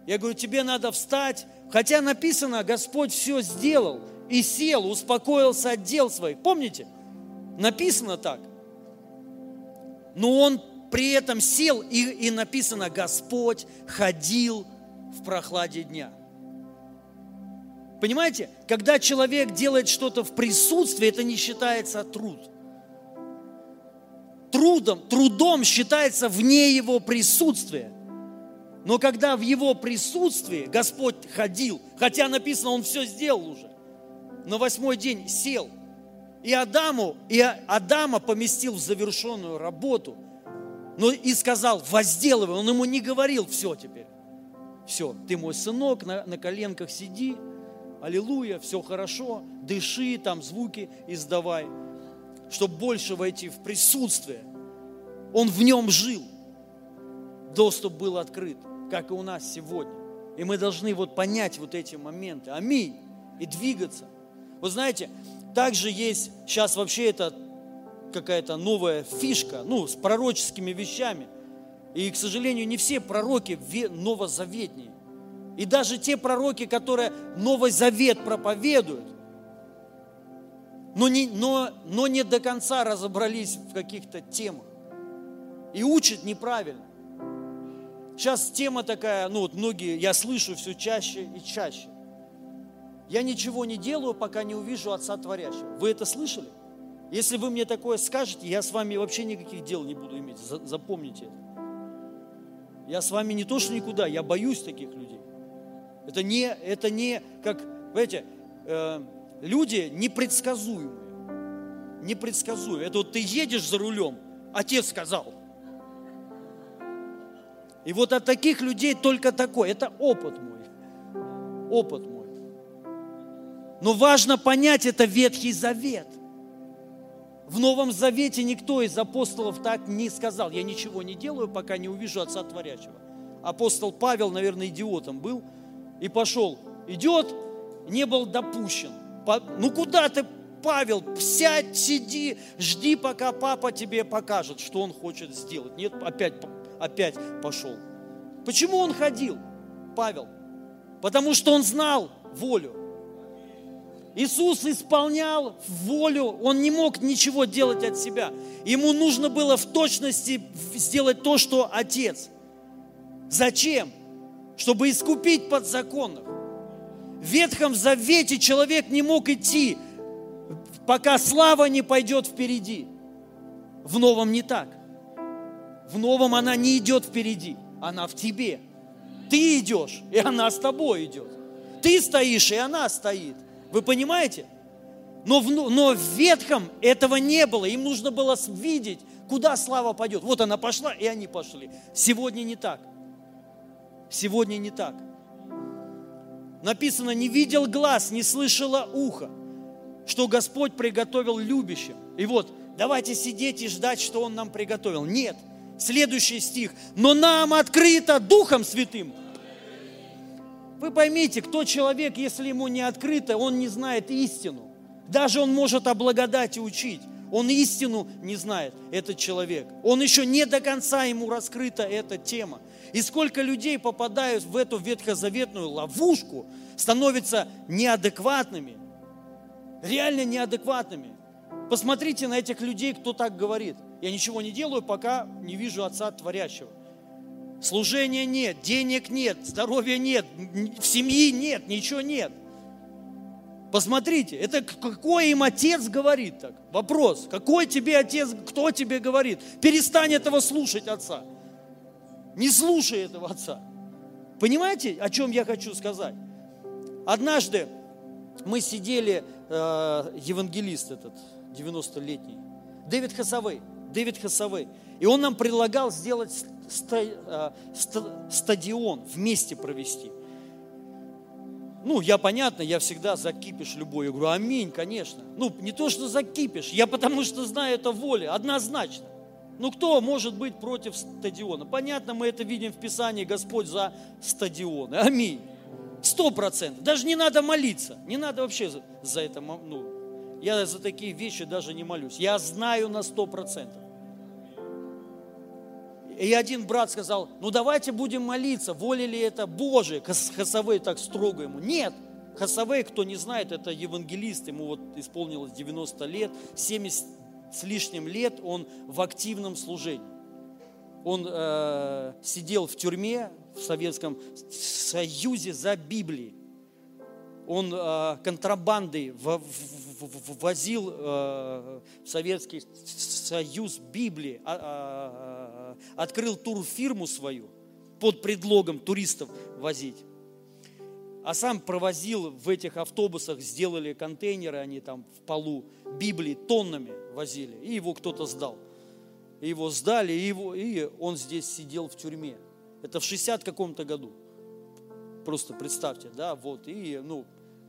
Я говорю, тебе надо встать. Хотя написано, Господь все сделал и сел, успокоился от дел своих. Помните? Написано так. Но он при этом сел и, и написано, Господь ходил в прохладе дня. Понимаете, когда человек делает что-то в присутствии, это не считается труд. Трудом, трудом считается вне его присутствия. Но когда в его присутствии Господь ходил, хотя написано, он все сделал уже, на восьмой день сел, и Адаму, и Адама поместил в завершенную работу, но и сказал, возделывай, он ему не говорил, все теперь, все, ты мой сынок, на, на коленках сиди, аллилуйя, все хорошо, дыши, там звуки издавай, чтобы больше войти в присутствие. Он в нем жил. Доступ был открыт, как и у нас сегодня. И мы должны вот понять вот эти моменты. Аминь. И двигаться. Вы знаете, также есть сейчас вообще это какая-то новая фишка, ну, с пророческими вещами. И, к сожалению, не все пророки новозаветние. И даже те пророки, которые Новый Завет проповедуют, но не, но, но не до конца разобрались в каких-то темах. И учат неправильно. Сейчас тема такая, ну вот многие, я слышу все чаще и чаще. Я ничего не делаю, пока не увижу Отца Творящего. Вы это слышали? Если вы мне такое скажете, я с вами вообще никаких дел не буду иметь. Запомните это. Я с вами не то, что никуда, я боюсь таких людей. Это не, это не как, понимаете, э, люди непредсказуемые. Непредсказуемые. Это вот ты едешь за рулем, отец сказал. И вот от таких людей только такой. Это опыт мой. Опыт мой. Но важно понять, это Ветхий Завет. В Новом Завете никто из апостолов так не сказал. Я ничего не делаю, пока не увижу Отца Творящего. Апостол Павел, наверное, идиотом был – и пошел. Идет, не был допущен. Ну куда ты, Павел, сядь, сиди, жди, пока папа тебе покажет, что он хочет сделать. Нет, опять, опять пошел. Почему он ходил, Павел? Потому что он знал волю. Иисус исполнял волю, он не мог ничего делать от себя. Ему нужно было в точности сделать то, что Отец. Зачем? чтобы искупить подзаконных. В Ветхом Завете человек не мог идти, пока слава не пойдет впереди. В Новом не так. В Новом она не идет впереди, она в тебе. Ты идешь, и она с тобой идет. Ты стоишь, и она стоит. Вы понимаете? Но в, но в Ветхом этого не было. Им нужно было видеть, куда слава пойдет. Вот она пошла, и они пошли. Сегодня не так. Сегодня не так. Написано, не видел глаз, не слышало ухо, что Господь приготовил любящим. И вот, давайте сидеть и ждать, что Он нам приготовил. Нет. Следующий стих. Но нам открыто Духом Святым. Вы поймите, кто человек, если ему не открыто, он не знает истину. Даже он может о благодати учить. Он истину не знает, этот человек. Он еще не до конца ему раскрыта эта тема. И сколько людей попадают в эту ветхозаветную ловушку, становятся неадекватными, реально неадекватными. Посмотрите на этих людей, кто так говорит. Я ничего не делаю, пока не вижу Отца Творящего. Служения нет, денег нет, здоровья нет, в семьи нет, ничего нет. Посмотрите, это какой им отец говорит так? Вопрос, какой тебе отец, кто тебе говорит? Перестань этого слушать отца. Не слушай этого отца. Понимаете, о чем я хочу сказать? Однажды мы сидели, э, евангелист этот, 90-летний, Дэвид Хасавей, Дэвид Хасавей, и он нам предлагал сделать ста, стадион вместе провести. Ну, я понятно, я всегда закипишь любой. Я говорю, аминь, конечно. Ну, не то, что закипишь, я потому что знаю это воля, однозначно. Ну, кто может быть против стадиона? Понятно, мы это видим в Писании, Господь за стадионы. Аминь. Сто процентов. Даже не надо молиться. Не надо вообще за это. Ну, я за такие вещи даже не молюсь. Я знаю на сто процентов. И один брат сказал, ну давайте будем молиться, воля ли это Божие. Хасавей так строго ему. Нет, Хасавей, кто не знает, это евангелист, ему вот исполнилось 90 лет, 70 с лишним лет он в активном служении. Он э, сидел в тюрьме в Советском Союзе за Библией. Он э, контрабандой возил э, в Советский Союз Библии, а, а, открыл турфирму свою под предлогом туристов возить. А сам провозил в этих автобусах, сделали контейнеры, они там в полу, Библии тоннами возили, и его кто-то сдал. И его сдали, и, его, и он здесь сидел в тюрьме. Это в 60 каком-то году. Просто представьте, да, вот. И, ну,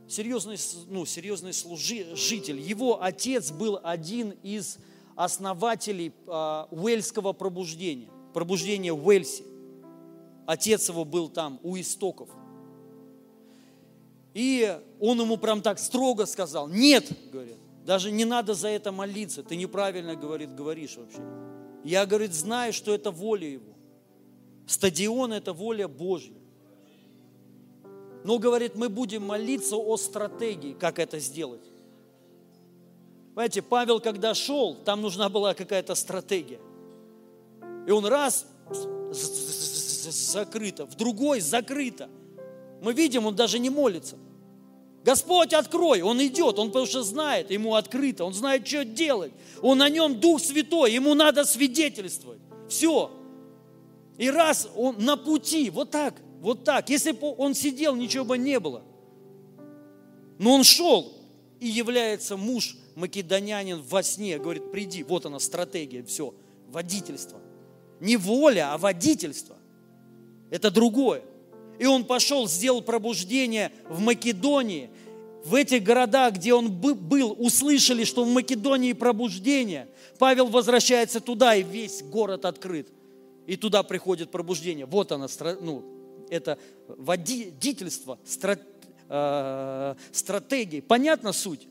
серьезный, ну, серьезный служитель. Его отец был один из основателей э, Уэльского пробуждения. Пробуждение в Уэльсе. Отец его был там, у истоков. И он ему прям так строго сказал, нет, говорит, даже не надо за это молиться, ты неправильно, говорит, говоришь вообще. Я, говорит, знаю, что это воля его. Стадион – это воля Божья. Но, говорит, мы будем молиться о стратегии, как это сделать. Понимаете, Павел, когда шел, там нужна была какая-то стратегия. И он раз закрыто, в другой закрыто. Мы видим, он даже не молится. Господь, открой. Он идет, он потому что знает, ему открыто, он знает, что делать. Он на нем Дух Святой, ему надо свидетельствовать. Все. И раз он на пути, вот так, вот так. Если бы он сидел, ничего бы не было. Но он шел, и является муж македонянин во сне, говорит, приди, вот она стратегия, все, водительство. Не воля, а водительство. Это другое. И он пошел, сделал пробуждение в Македонии. В этих городах, где он был, услышали, что в Македонии пробуждение. Павел возвращается туда, и весь город открыт. И туда приходит пробуждение. Вот она, ну, это водительство, э, стратегии. Понятна суть?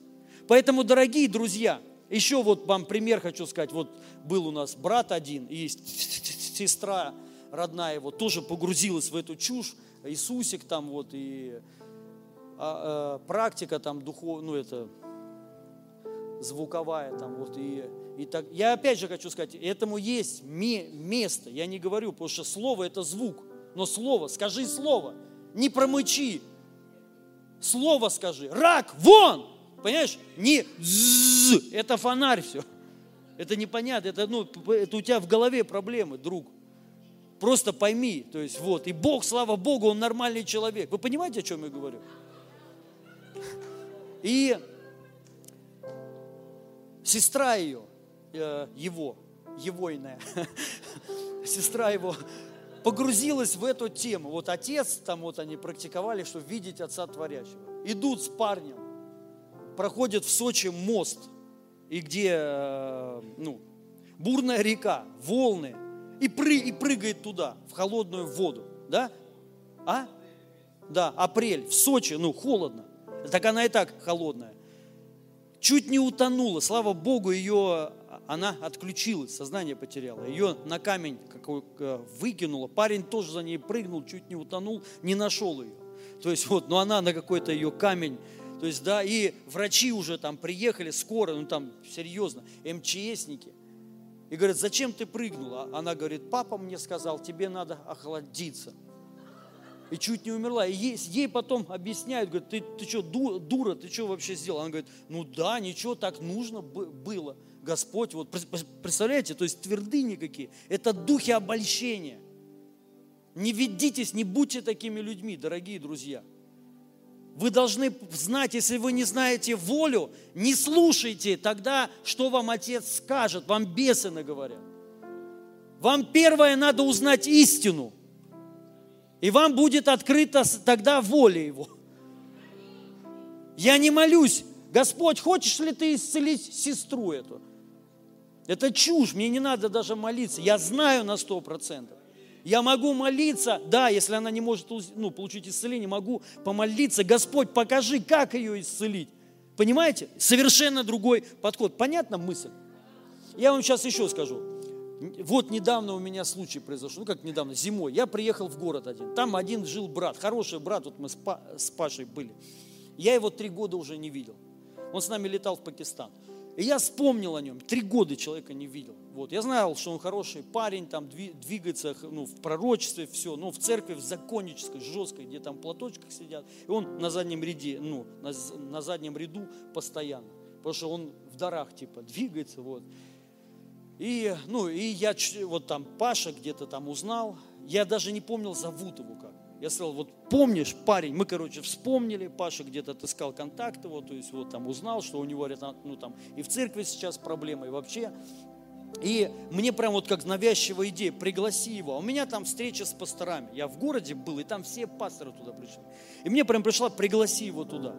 Поэтому, дорогие друзья, еще вот вам пример хочу сказать. Вот был у нас брат один, и сестра родная его тоже погрузилась в эту чушь. Иисусик там вот, и а, а, практика там духов, ну это звуковая там вот, и, и так. Я опять же хочу сказать, этому есть место. Я не говорю, потому что слово это звук. Но слово, скажи слово, не промычи. Слово скажи. Рак, вон! Понимаешь? Не з, это фонарь все. Это непонятно, это, ну, это у тебя в голове проблемы, друг. Просто пойми, то есть вот, и Бог, слава Богу, Он нормальный человек. Вы понимаете, о чем я говорю? И сестра ее, э, его, егойная, сестра его погрузилась в эту тему. Вот отец, там вот они практиковали, что видеть отца творящего. Идут с парнем, проходят в Сочи мост, и где, э, ну, бурная река, волны, и, пры, и прыгает туда, в холодную воду, да? А? Да, апрель, в Сочи, ну, холодно. Так она и так холодная. Чуть не утонула, слава Богу, ее она отключилась, сознание потеряла. Ее на камень какой, э, выкинула. Парень тоже за ней прыгнул, чуть не утонул, не нашел ее. То есть вот, но она на какой-то ее камень. То есть, да, и врачи уже там приехали, скоро, ну там серьезно, МЧСники. И говорят, зачем ты прыгнула? Она говорит, папа мне сказал, тебе надо охладиться. И чуть не умерла. И ей, ей потом объясняют, говорят, ты, ты что, дура, ты что вообще сделала? Она говорит, ну да, ничего, так нужно было. Господь, вот представляете, то есть твердыни какие. Это духи обольщения. Не ведитесь, не будьте такими людьми, дорогие друзья. Вы должны знать, если вы не знаете волю, не слушайте тогда, что вам Отец скажет, вам бесы наговорят. Вам первое надо узнать истину. И вам будет открыта тогда воля Его. Я не молюсь, Господь, хочешь ли ты исцелить сестру эту? Это чушь, мне не надо даже молиться. Я знаю на сто процентов. Я могу молиться, да, если она не может ну, получить исцеление, могу помолиться. Господь, покажи, как ее исцелить. Понимаете? Совершенно другой подход. Понятна мысль? Я вам сейчас еще скажу. Вот недавно у меня случай произошел, ну как недавно, зимой. Я приехал в город один. Там один жил брат, хороший брат, вот мы с, с Пашей были. Я его три года уже не видел. Он с нами летал в Пакистан. И я вспомнил о нем. Три года человека не видел. Вот. Я знал, что он хороший парень, там двигается ну, в пророчестве, все. Но в церкви, в законнической, жесткой, где там платочках сидят. И он на заднем ряде, ну, на, на заднем ряду постоянно. Потому что он в дарах типа двигается. Вот. И, ну, и я вот там Паша где-то там узнал, я даже не помнил, зовут его как. Я сказал, вот помнишь, парень, мы, короче, вспомнили, Паша где-то отыскал контакт его, то есть вот там узнал, что у него, ну там, и в церкви сейчас проблемы, и вообще. И мне прям вот как навязчивая идея, пригласи его. А у меня там встреча с пасторами. Я в городе был, и там все пасторы туда пришли. И мне прям пришла, пригласи его туда.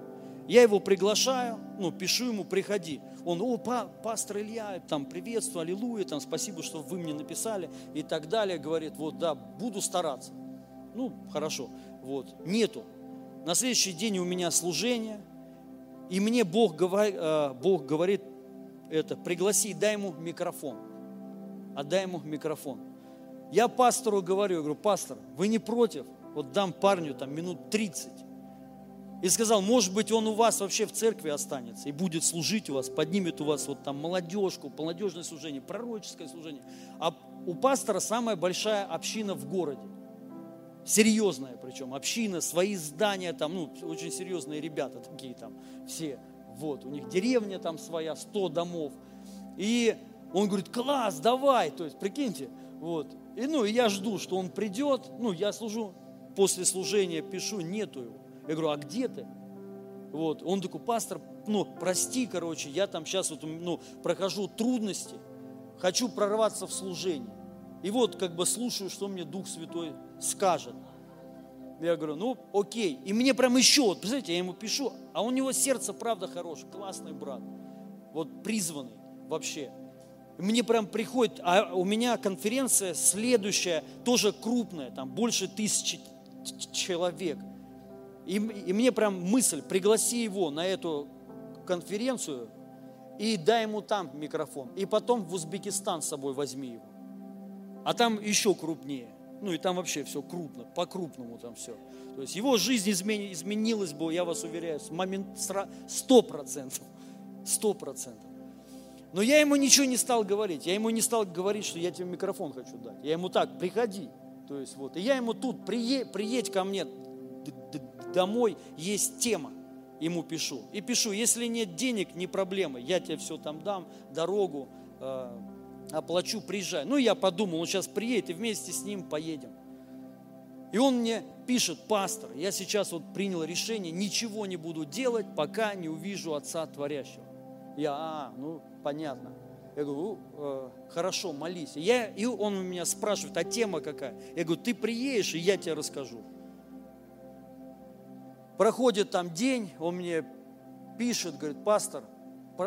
Я его приглашаю, ну, пишу ему, приходи. Он, о, па, пастор Илья, там, приветствую, аллилуйя, там, спасибо, что вы мне написали и так далее. Говорит, вот, да, буду стараться. Ну, хорошо, вот, нету. На следующий день у меня служение, и мне Бог, говор, э, Бог говорит это, пригласи, дай ему микрофон. Отдай ему микрофон. Я пастору говорю, я говорю, пастор, вы не против? Вот дам парню там минут 30 и сказал, может быть, он у вас вообще в церкви останется и будет служить у вас, поднимет у вас вот там молодежку, молодежное служение, пророческое служение. А у пастора самая большая община в городе. Серьезная причем, община, свои здания там, ну, очень серьезные ребята такие там, все. Вот, у них деревня там своя, 100 домов. И он говорит, класс, давай, то есть, прикиньте, вот. И, ну, и я жду, что он придет, ну, я служу, после служения пишу, нету его. Я говорю, а где ты? Вот. Он такой, пастор, ну, прости, короче, я там сейчас вот, ну, прохожу трудности, хочу прорваться в служение. И вот как бы слушаю, что мне Дух Святой скажет. Я говорю, ну, окей. И мне прям еще, вот, представляете, я ему пишу, а у него сердце, правда, хорошее, классный брат. Вот призванный вообще. И мне прям приходит, а у меня конференция следующая, тоже крупная, там больше тысячи человек. И, и мне прям мысль, пригласи его на эту конференцию и дай ему там микрофон. И потом в Узбекистан с собой возьми его. А там еще крупнее. Ну и там вообще все крупно, по-крупному там все. То есть его жизнь измени, изменилась бы, я вас уверяю, с момент сто процентов. Сто процентов. Но я ему ничего не стал говорить. Я ему не стал говорить, что я тебе микрофон хочу дать. Я ему так, приходи. То есть вот. И я ему тут, приедь, приедь ко мне, домой есть тема, ему пишу. И пишу, если нет денег, не проблема, я тебе все там дам, дорогу, э, оплачу, приезжай. Ну, я подумал, он сейчас приедет, и вместе с ним поедем. И он мне пишет, пастор, я сейчас вот принял решение, ничего не буду делать, пока не увижу Отца Творящего. Я, а, ну, понятно. Я говорю, э, хорошо, молись. Я, и он у меня спрашивает, а тема какая? Я говорю, ты приедешь, и я тебе расскажу. Проходит там день, он мне пишет, говорит, пастор,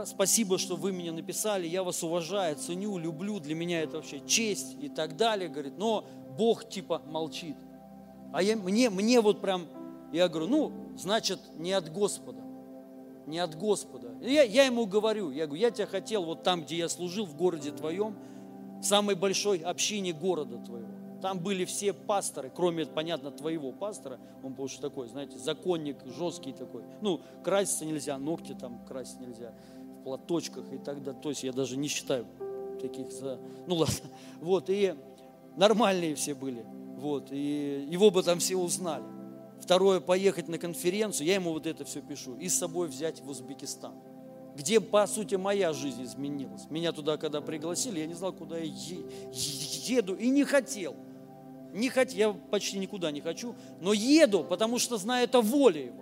спасибо, что вы мне написали, я вас уважаю, ценю, люблю, для меня это вообще честь и так далее, говорит, но Бог типа молчит. А я, мне, мне вот прям, я говорю, ну, значит, не от Господа, не от Господа. Я, я ему говорю, я говорю, я тебя хотел вот там, где я служил, в городе твоем, в самой большой общине города твоего. Там были все пасторы, кроме, понятно, твоего пастора. Он был что такой, знаете, законник, жесткий такой. Ну, краситься нельзя, ногти там красить нельзя, в платочках и так далее. То есть я даже не считаю таких за... Ну ладно. Вот, и нормальные все были. Вот, и его бы там все узнали. Второе, поехать на конференцию, я ему вот это все пишу, и с собой взять в Узбекистан где, по сути, моя жизнь изменилась. Меня туда, когда пригласили, я не знал, куда я еду, и не хотел. Не хоть, я почти никуда не хочу, но еду, потому что знаю, это воля Его.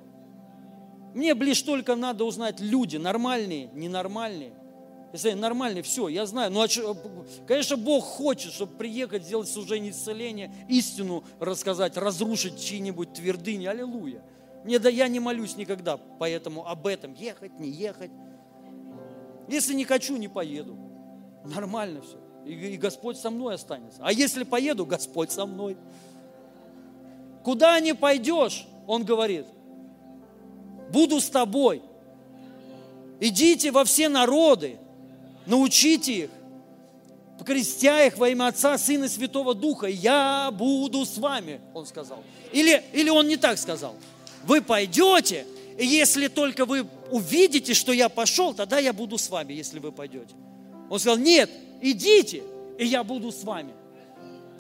Мне лишь только надо узнать люди, нормальные, ненормальные. Если нормальный, все, я знаю. Ну, а что, конечно, Бог хочет, чтобы приехать, сделать служение исцеления, истину рассказать, разрушить чьи-нибудь твердыни. Аллилуйя. Не, да я не молюсь никогда, поэтому об этом ехать, не ехать. Если не хочу, не поеду. Нормально все. И, и Господь со мной останется. А если поеду, Господь со мной. Куда не пойдешь, Он говорит, буду с тобой. Идите во все народы, научите их, крестя их во имя Отца, Сына и Святого Духа. Я буду с вами, Он сказал. Или, или Он не так сказал. Вы пойдете, и если только вы увидите, что я пошел, тогда я буду с вами, если вы пойдете. Он сказал, нет, идите, и я буду с вами.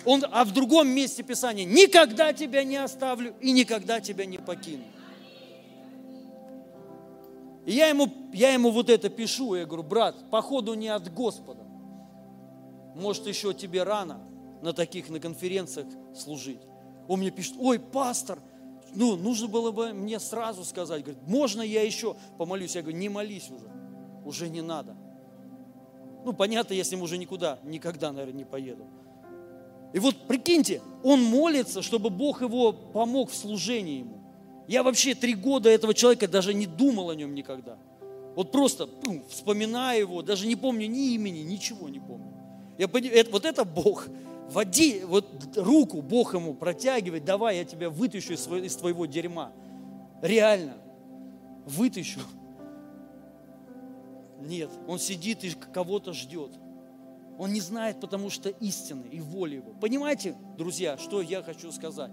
Он, а в другом месте Писания, никогда тебя не оставлю и никогда тебя не покину. И я ему, я ему вот это пишу, я говорю, брат, походу не от Господа. Может, еще тебе рано на таких, на конференциях служить. Он мне пишет, ой, пастор, ну, нужно было бы мне сразу сказать, говорит, можно я еще помолюсь? Я говорю, не молись уже, уже не надо. Ну, понятно, я с ним уже никуда, никогда, наверное, не поеду. И вот прикиньте, он молится, чтобы Бог его помог в служении ему. Я вообще три года этого человека даже не думал о нем никогда. Вот просто ну, вспоминаю его, даже не помню ни имени, ничего не помню. Я, это, вот это Бог. Води, вот руку Бог ему протягивает, давай я тебя вытащу из, из твоего дерьма. Реально. Вытащу. Нет, он сидит и кого-то ждет. Он не знает, потому что истины и воля его. Понимаете, друзья, что я хочу сказать?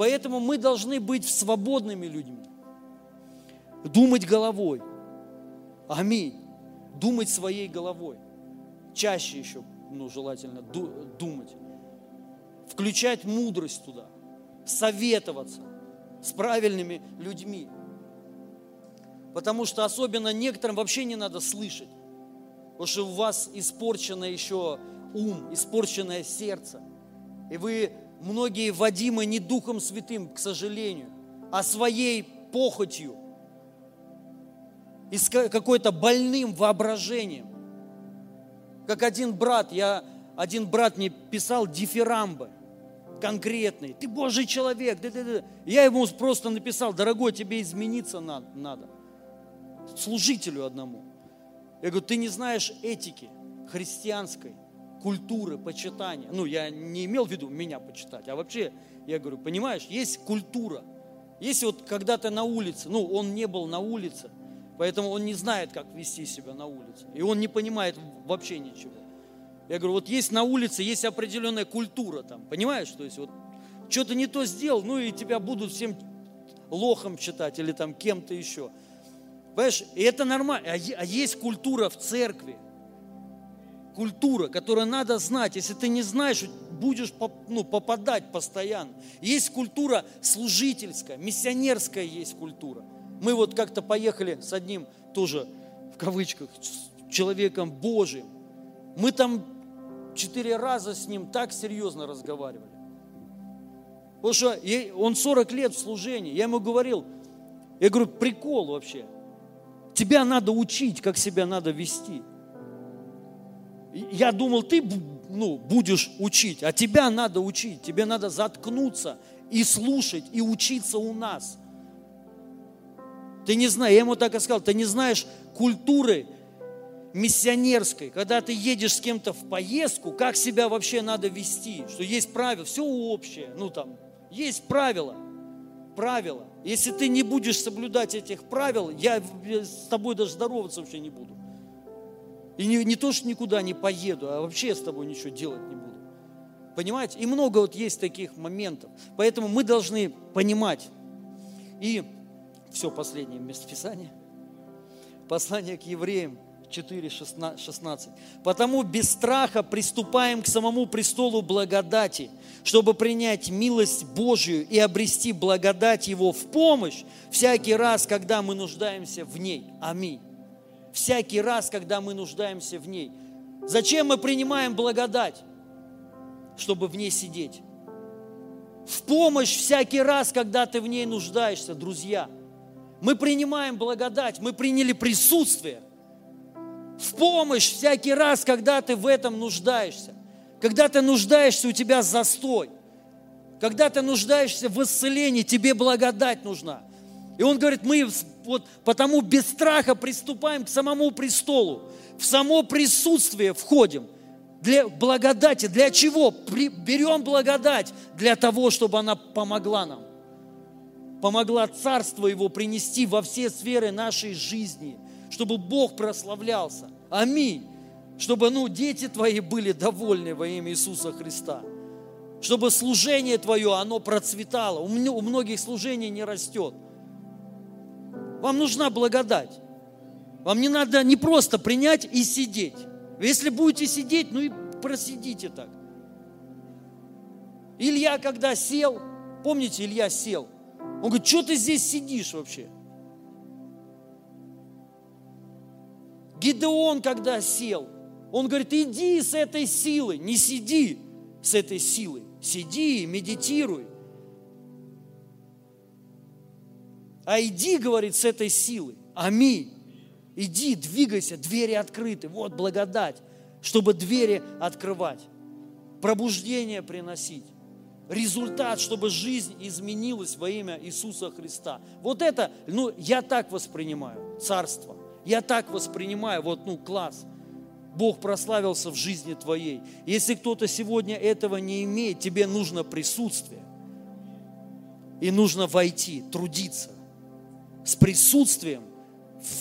Поэтому мы должны быть свободными людьми. Думать головой. Аминь. Думать своей головой. Чаще еще, ну, желательно думать. Включать мудрость туда. Советоваться с правильными людьми. Потому что особенно некоторым вообще не надо слышать. Потому что у вас испорчено еще ум, испорченное сердце. И вы многие водимы не Духом Святым, к сожалению, а своей похотью и какой-то больным воображением. Как один брат, я, один брат мне писал дифирамбы конкретные. Ты Божий человек. Да, да, да. Я ему просто написал, дорогой, тебе измениться надо. Служителю одному. Я говорю, ты не знаешь этики христианской культуры почитания. Ну, я не имел в виду меня почитать, а вообще, я говорю, понимаешь, есть культура. Если вот когда то на улице, ну, он не был на улице, поэтому он не знает, как вести себя на улице. И он не понимает вообще ничего. Я говорю, вот есть на улице, есть определенная культура там, понимаешь? То есть вот что-то не то сделал, ну и тебя будут всем лохом читать или там кем-то еще. Понимаешь, и это нормально. А, а есть культура в церкви – культура, которую надо знать. Если ты не знаешь, будешь ну, попадать постоянно. Есть культура служительская, миссионерская есть культура. Мы вот как-то поехали с одним тоже, в кавычках, человеком Божиим. Мы там четыре раза с ним так серьезно разговаривали. Потому что он 40 лет в служении. Я ему говорил, я говорю, прикол вообще. Тебя надо учить, как себя надо вести. Я думал, ты ну, будешь учить, а тебя надо учить. Тебе надо заткнуться и слушать, и учиться у нас. Ты не знаешь, я ему так и сказал, ты не знаешь культуры миссионерской, когда ты едешь с кем-то в поездку, как себя вообще надо вести, что есть правила, все общее, ну там, есть правила, правила. Если ты не будешь соблюдать этих правил, я с тобой даже здороваться вообще не буду. И не, не то, что никуда не поеду, а вообще с тобой ничего делать не буду. Понимаете? И много вот есть таких моментов. Поэтому мы должны понимать. И все, последнее место Писания. Послание к евреям 4, 16. «Потому без страха приступаем к самому престолу благодати, чтобы принять милость Божию и обрести благодать Его в помощь всякий раз, когда мы нуждаемся в ней». Аминь всякий раз, когда мы нуждаемся в ней. Зачем мы принимаем благодать? Чтобы в ней сидеть. В помощь всякий раз, когда ты в ней нуждаешься, друзья. Мы принимаем благодать, мы приняли присутствие. в помощь всякий раз, когда ты в этом нуждаешься. Когда ты нуждаешься, у тебя застой. Когда ты нуждаешься в исцелении, тебе благодать нужна. И он говорит, мы вот потому без страха приступаем к самому престолу, в само присутствие входим. Для благодати, для чего? Берем благодать для того, чтобы она помогла нам. Помогла Царство Его принести во все сферы нашей жизни, чтобы Бог прославлялся. Аминь. Чтобы ну, дети твои были довольны во имя Иисуса Христа. Чтобы служение твое, оно процветало. У многих служений не растет. Вам нужна благодать. Вам не надо не просто принять и сидеть. Если будете сидеть, ну и просидите так. Илья, когда сел, помните, Илья сел, он говорит, что ты здесь сидишь вообще? Гидеон, когда сел, он говорит, иди с этой силой, не сиди с этой силой, сиди, медитируй. А иди, говорит, с этой силой. Аминь. Иди, двигайся, двери открыты. Вот благодать, чтобы двери открывать. Пробуждение приносить. Результат, чтобы жизнь изменилась во имя Иисуса Христа. Вот это, ну, я так воспринимаю царство. Я так воспринимаю, вот, ну, класс. Бог прославился в жизни твоей. Если кто-то сегодня этого не имеет, тебе нужно присутствие. И нужно войти, трудиться с присутствием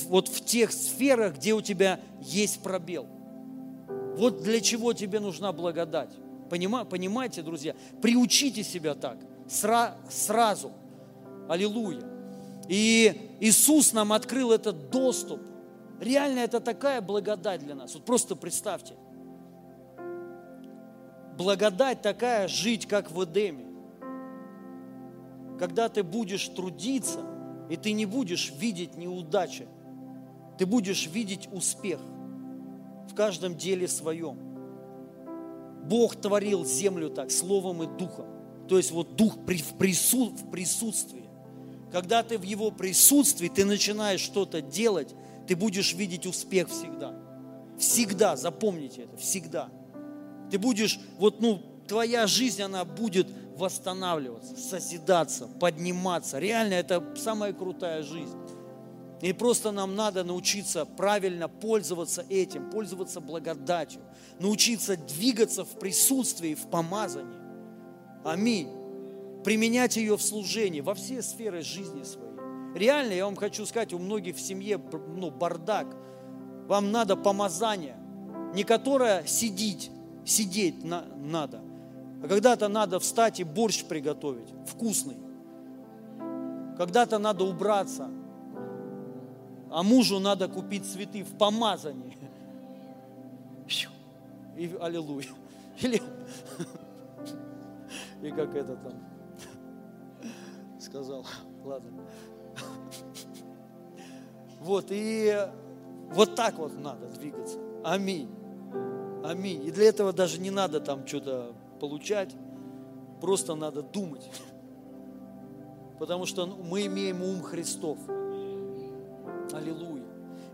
вот в тех сферах, где у тебя есть пробел. Вот для чего тебе нужна благодать. Понимаете, друзья? Приучите себя так сра- сразу. Аллилуйя. И Иисус нам открыл этот доступ. Реально это такая благодать для нас. Вот просто представьте. Благодать такая жить, как в Эдеме. Когда ты будешь трудиться – и ты не будешь видеть неудачи, ты будешь видеть успех в каждом деле своем. Бог творил землю так, словом и духом. То есть вот дух в, прису, в присутствии. Когда ты в его присутствии, ты начинаешь что-то делать, ты будешь видеть успех всегда. Всегда, запомните это, всегда. Ты будешь, вот, ну, твоя жизнь, она будет восстанавливаться, созидаться, подниматься. Реально это самая крутая жизнь. И просто нам надо научиться правильно пользоваться этим, пользоваться благодатью, научиться двигаться в присутствии, в помазании. Аминь. Применять ее в служении во все сферы жизни своей. Реально, я вам хочу сказать, у многих в семье ну, бардак. Вам надо помазание, не которое сидеть, сидеть на, надо, а когда-то надо встать и борщ приготовить, вкусный. Когда-то надо убраться, а мужу надо купить цветы в помазании. И аллилуйя. Или, и как это там сказал, ладно. Вот, и вот так вот надо двигаться. Аминь. Аминь. И для этого даже не надо там что-то получать, просто надо думать. Потому что мы имеем ум Христов. Аллилуйя.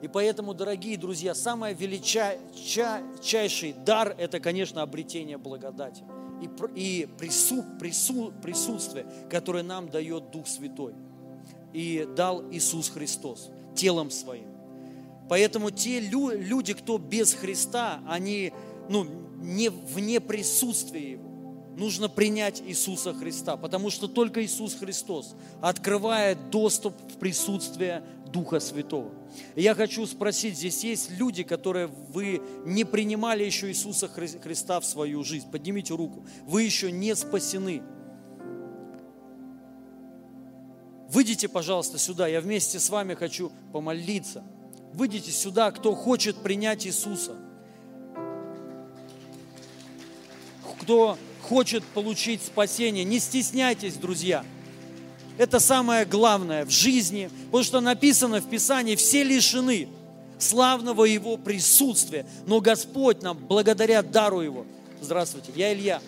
И поэтому, дорогие друзья, самый величайший дар – это, конечно, обретение благодати и, и прису, прису, присутствие, которое нам дает Дух Святой и дал Иисус Христос телом своим. Поэтому те люди, кто без Христа, они ну, не вне присутствия Его. Нужно принять Иисуса Христа, потому что только Иисус Христос открывает доступ в присутствие Духа Святого. Я хочу спросить, здесь есть люди, которые вы не принимали еще Иисуса Христа в свою жизнь. Поднимите руку. Вы еще не спасены. Выйдите, пожалуйста, сюда. Я вместе с вами хочу помолиться. Выйдите сюда, кто хочет принять Иисуса. Кто хочет получить спасение. Не стесняйтесь, друзья. Это самое главное в жизни, потому что написано в Писании, все лишены славного Его присутствия, но Господь нам, благодаря дару Его, здравствуйте, я Илья,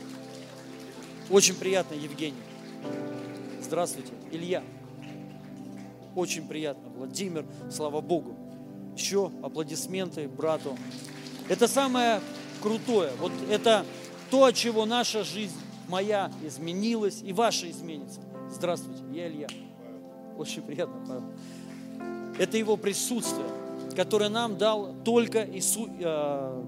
очень приятно, Евгений, здравствуйте, Илья, очень приятно, Владимир, слава Богу. Еще аплодисменты брату. Это самое крутое. Вот это то, чего наша жизнь, моя, изменилась, и ваша изменится. Здравствуйте, я Илья. Очень приятно, Павел. Это Его присутствие, которое нам дал только Иисус, э,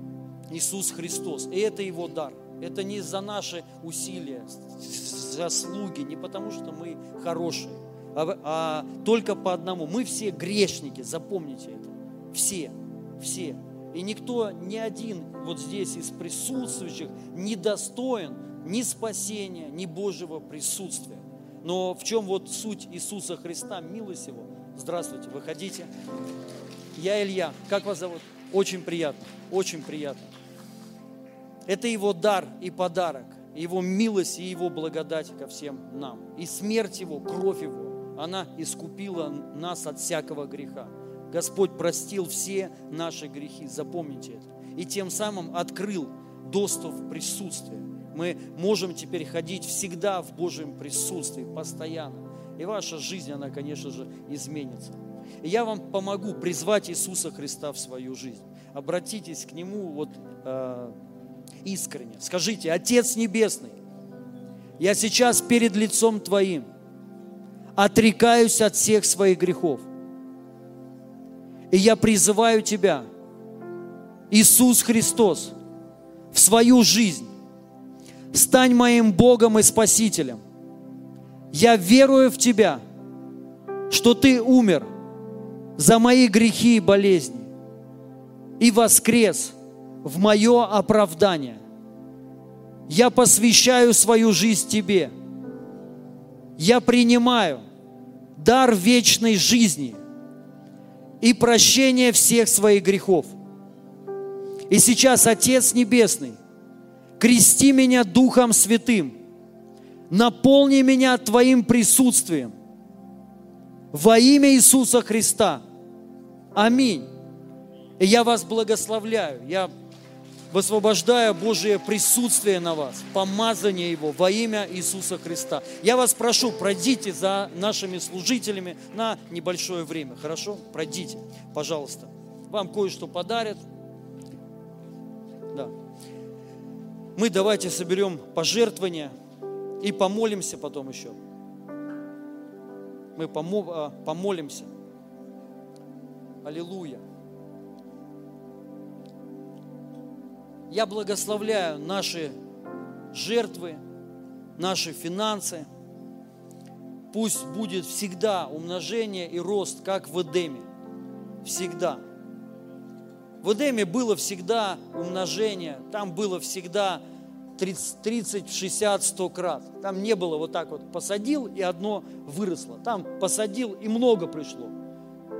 Иисус Христос. И это Его дар. Это не за наши усилия, заслуги, не потому что мы хорошие, а, а только по одному. Мы все грешники, запомните это. Все, все. И никто, ни один вот здесь из присутствующих не достоин ни спасения, ни Божьего присутствия. Но в чем вот суть Иисуса Христа, милость Его? Здравствуйте, выходите. Я Илья. Как вас зовут? Очень приятно, очень приятно. Это Его дар и подарок, Его милость и Его благодать ко всем нам. И смерть Его, кровь Его, она искупила нас от всякого греха. Господь простил все наши грехи, запомните это. И тем самым открыл доступ в присутствие. Мы можем теперь ходить всегда в Божьем присутствии, постоянно. И ваша жизнь, она, конечно же, изменится. И я вам помогу призвать Иисуса Христа в свою жизнь. Обратитесь к Нему вот э, искренне. Скажите, Отец Небесный, я сейчас перед лицом Твоим отрекаюсь от всех своих грехов. И я призываю Тебя, Иисус Христос, в свою жизнь. Стань моим Богом и Спасителем. Я верую в Тебя, что Ты умер за мои грехи и болезни и воскрес в мое оправдание. Я посвящаю свою жизнь Тебе. Я принимаю дар вечной жизни и прощение всех своих грехов. И сейчас, Отец Небесный, крести меня Духом Святым, наполни меня Твоим присутствием во имя Иисуса Христа. Аминь. И я вас благословляю. Я высвобождаю Божие присутствие на вас, помазание Его во имя Иисуса Христа. Я вас прошу, пройдите за нашими служителями на небольшое время. Хорошо? Пройдите, пожалуйста. Вам кое-что подарят. Да. Мы давайте соберем пожертвования и помолимся потом еще. Мы а, помолимся. Аллилуйя. Я благословляю наши жертвы, наши финансы. Пусть будет всегда умножение и рост, как в Эдеме. Всегда. В Эдеме было всегда умножение, там было всегда 30, 30, 60, 100 крат. Там не было вот так вот посадил и одно выросло. Там посадил и много пришло.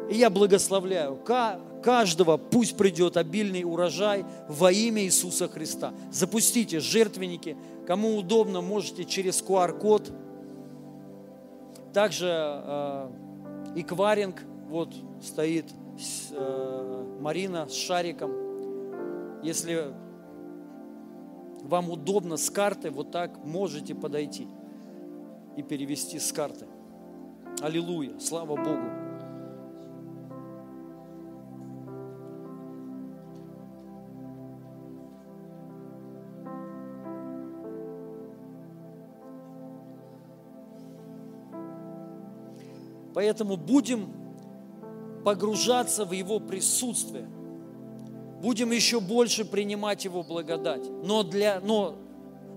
И я благословляю каждого, пусть придет обильный урожай во имя Иисуса Христа. Запустите жертвенники, кому удобно, можете через QR-код. Также э, экваринг, вот стоит э, Марина с шариком. Если вам удобно с карты, вот так можете подойти и перевести с карты. Аллилуйя, слава Богу. Поэтому будем погружаться в Его присутствие. Будем еще больше принимать Его благодать. Но, для, но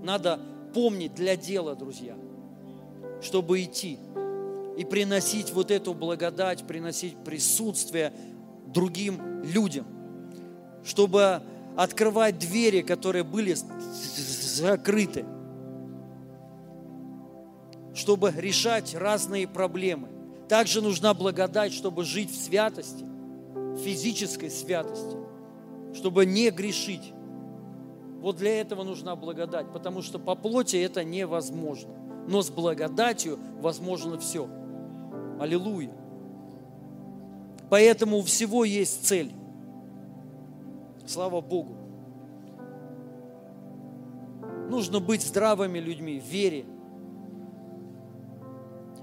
надо помнить для дела, друзья, чтобы идти и приносить вот эту благодать, приносить присутствие другим людям, чтобы открывать двери, которые были закрыты, чтобы решать разные проблемы. Также нужна благодать, чтобы жить в святости, в физической святости, чтобы не грешить. Вот для этого нужна благодать, потому что по плоти это невозможно. Но с благодатью возможно все. Аллилуйя. Поэтому у всего есть цель. Слава Богу. Нужно быть здравыми людьми, в вере,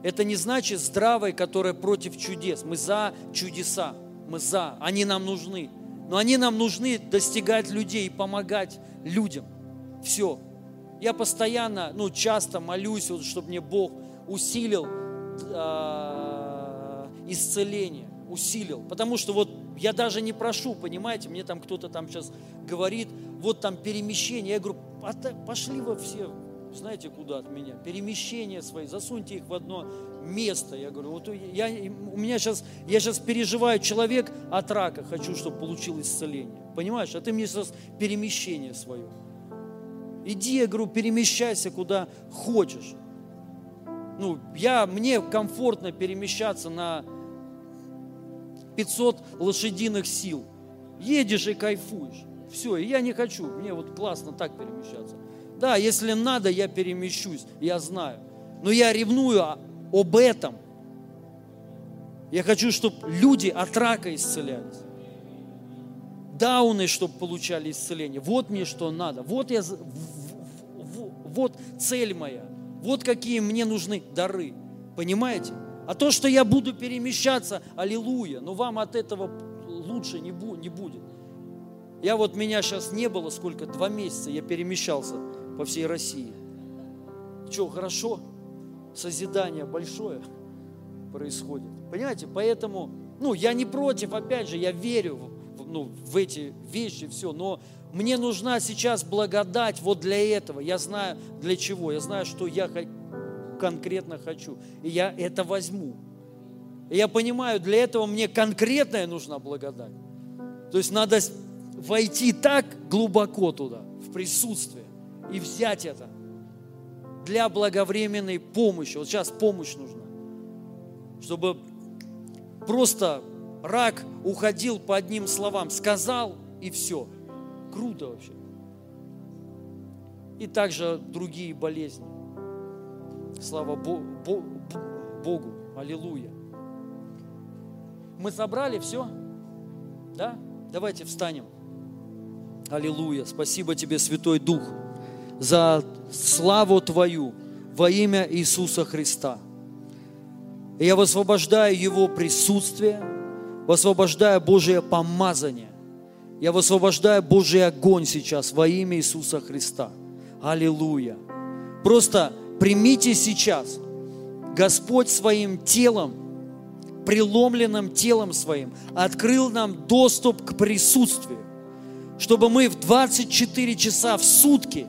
это не значит здравой, которая против чудес. Мы за чудеса. мы за, они нам нужны. Но они нам нужны достигать людей и помогать людям. Все. Я постоянно, ну, часто молюсь, вот, чтобы мне Бог усилил э, исцеление, усилил. Потому что вот я даже не прошу, понимаете, мне там кто-то там сейчас говорит, вот там перемещение. Я говорю, пошли вы все, знаете, куда от меня? Перемещения свои, засуньте их в одно место. Я говорю, вот я, у меня сейчас, я сейчас переживаю человек от рака, хочу, чтобы получил исцеление. Понимаешь, а ты мне сейчас перемещение свое. Иди, я говорю, перемещайся куда хочешь. Ну, я, мне комфортно перемещаться на 500 лошадиных сил. Едешь и кайфуешь. Все, и я не хочу, мне вот классно так перемещаться. Да, если надо, я перемещусь, я знаю. Но я ревную об этом. Я хочу, чтобы люди от рака исцелялись. Дауны, чтобы получали исцеление. Вот мне что надо. Вот, я, вот цель моя. Вот какие мне нужны дары. Понимаете? А то, что я буду перемещаться, аллилуйя, но вам от этого лучше не, будет. Я вот, меня сейчас не было сколько, два месяца я перемещался по всей России. Что, хорошо? Созидание большое происходит. Понимаете, поэтому, ну, я не против, опять же, я верю в, ну, в эти вещи, все, но мне нужна сейчас благодать вот для этого. Я знаю для чего, я знаю, что я конкретно хочу. И я это возьму. Я понимаю, для этого мне конкретная нужна благодать. То есть надо войти так глубоко туда, в присутствие, и взять это для благовременной помощи. Вот сейчас помощь нужна, чтобы просто рак уходил по одним словам, сказал и все. Круто вообще. И также другие болезни. Слава Богу. Аллилуйя. Мы собрали все? Да? Давайте встанем. Аллилуйя. Спасибо тебе, Святой Дух, за славу Твою во имя Иисуса Христа. И я высвобождаю Его присутствие, высвобождаю Божие помазание. Я высвобождаю Божий огонь сейчас во имя Иисуса Христа. Аллилуйя. Просто примите сейчас Господь своим телом, преломленным телом своим, открыл нам доступ к присутствию чтобы мы в 24 часа в сутки,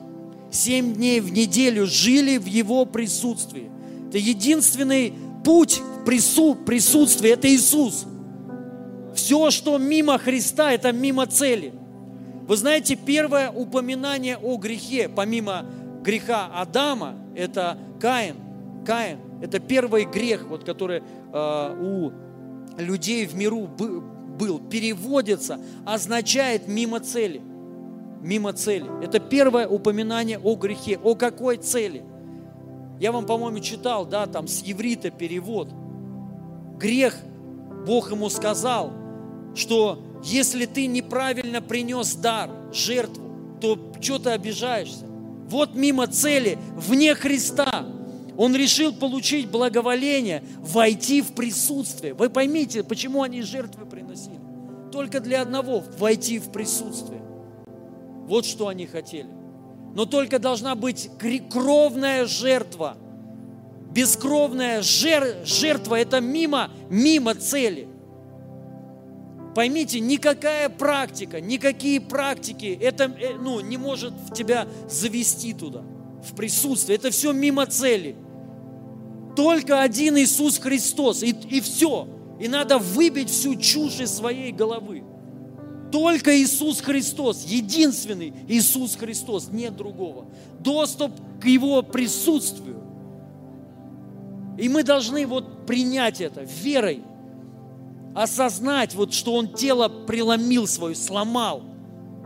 7 дней в неделю жили в Его присутствии. Это единственный путь прису, присутствии, это Иисус. Все, что мимо Христа, это мимо цели. Вы знаете, первое упоминание о грехе, помимо греха Адама, это Каин. Каин – это первый грех, вот, который э, у людей в миру был, переводится, означает мимо цели. Мимо цели. Это первое упоминание о грехе. О какой цели? Я вам, по-моему, читал, да, там с еврита перевод. Грех, Бог ему сказал, что если ты неправильно принес дар, жертву, то что ты обижаешься? Вот мимо цели, вне Христа, он решил получить благоволение, войти в присутствие. Вы поймите, почему они жертвы приносили. Только для одного – войти в присутствие. Вот что они хотели. Но только должна быть кровная жертва. Бескровная жер, жертва – это мимо, мимо цели. Поймите, никакая практика, никакие практики, это э, ну, не может тебя завести туда, в присутствие. Это все мимо цели. Только один Иисус Христос, и, и все. И надо выбить всю чушь из своей головы. Только Иисус Христос, единственный Иисус Христос, нет другого. Доступ к Его присутствию. И мы должны вот принять это верой, осознать, вот, что Он тело преломил свое, сломал.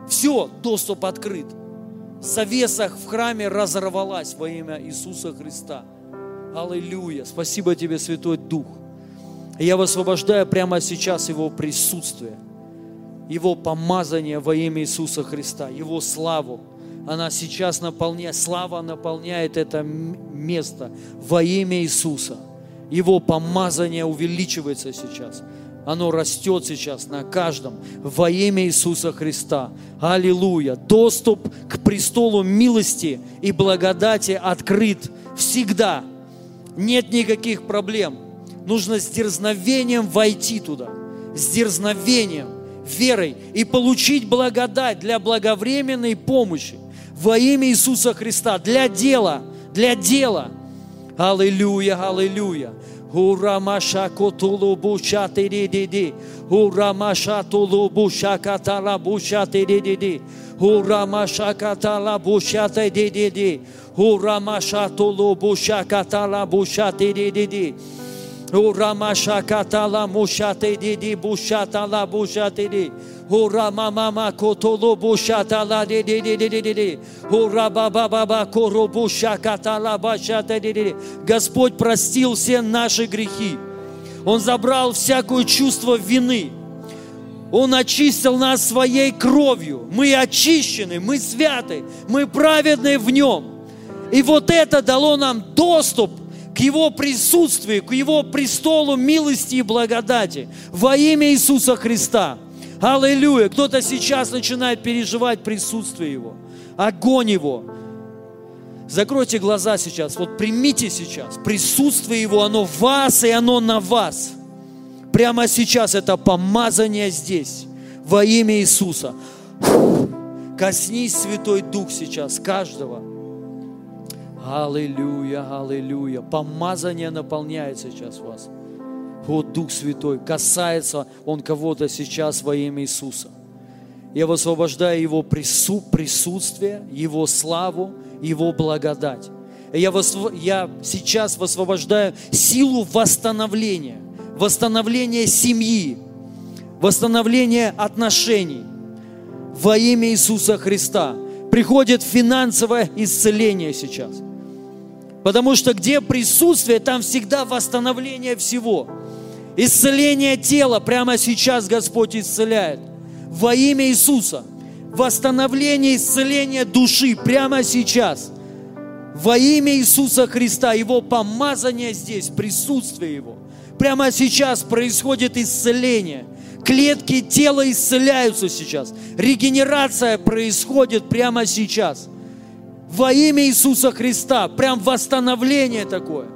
Все, доступ открыт. Завеса в храме разорвалась во имя Иисуса Христа. Аллилуйя. Спасибо тебе, Святой Дух. Я высвобождаю прямо сейчас Его присутствие, Его помазание во имя Иисуса Христа, Его славу. Она сейчас наполняет, слава наполняет это место во имя Иисуса. Его помазание увеличивается сейчас. оно растет сейчас на каждом во имя Иисуса Христа. Аллилуйя. Доступ к престолу милости и благодати открыт всегда. Нет никаких проблем. Нужно с дерзновением войти туда. С дерзновением, верой и получить благодать для благовременной помощи во имя Иисуса Христа, для дела, для дела. Аллилуйя, аллилуйя. Урамаша котулу буша тириди. Урамаша тулу буша катала буша тириди. Урамаша катала буша тириди. Урамаша тулу буша катала буша тириди. Урамаша катала муша тириди буша тала буша тириди. Ура мама котоло буша ла ди ди ди ди ди ди ди. Ура баба баба коро буша катала баша ди ди ди. Господь простил все наши грехи. Он забрал всякое чувство вины. Он очистил нас своей кровью. Мы очищены, мы святы, мы праведны в Нем. И вот это дало нам доступ к Его присутствию, к Его престолу милости и благодати во имя Иисуса Христа. Аллилуйя! Кто-то сейчас начинает переживать присутствие Его, огонь Его. Закройте глаза сейчас, вот примите сейчас присутствие Его, оно в вас и оно на вас. Прямо сейчас это помазание здесь, во имя Иисуса. Коснись, Святой Дух, сейчас каждого. Аллилуйя, аллилуйя. Помазание наполняет сейчас вас. Вот Дух Святой, касается Он кого-то сейчас во имя Иисуса. Я высвобождаю Его прису, присутствие, Его славу, Его благодать. Я, восв... я сейчас высвобождаю силу восстановления, восстановления семьи, восстановления отношений во имя Иисуса Христа. Приходит финансовое исцеление сейчас. Потому что где присутствие, там всегда восстановление всего. Исцеление тела прямо сейчас Господь исцеляет. Во имя Иисуса. Восстановление, исцеление души прямо сейчас. Во имя Иисуса Христа. Его помазание здесь, присутствие Его. Прямо сейчас происходит исцеление. Клетки тела исцеляются сейчас. Регенерация происходит прямо сейчас. Во имя Иисуса Христа. Прям восстановление такое.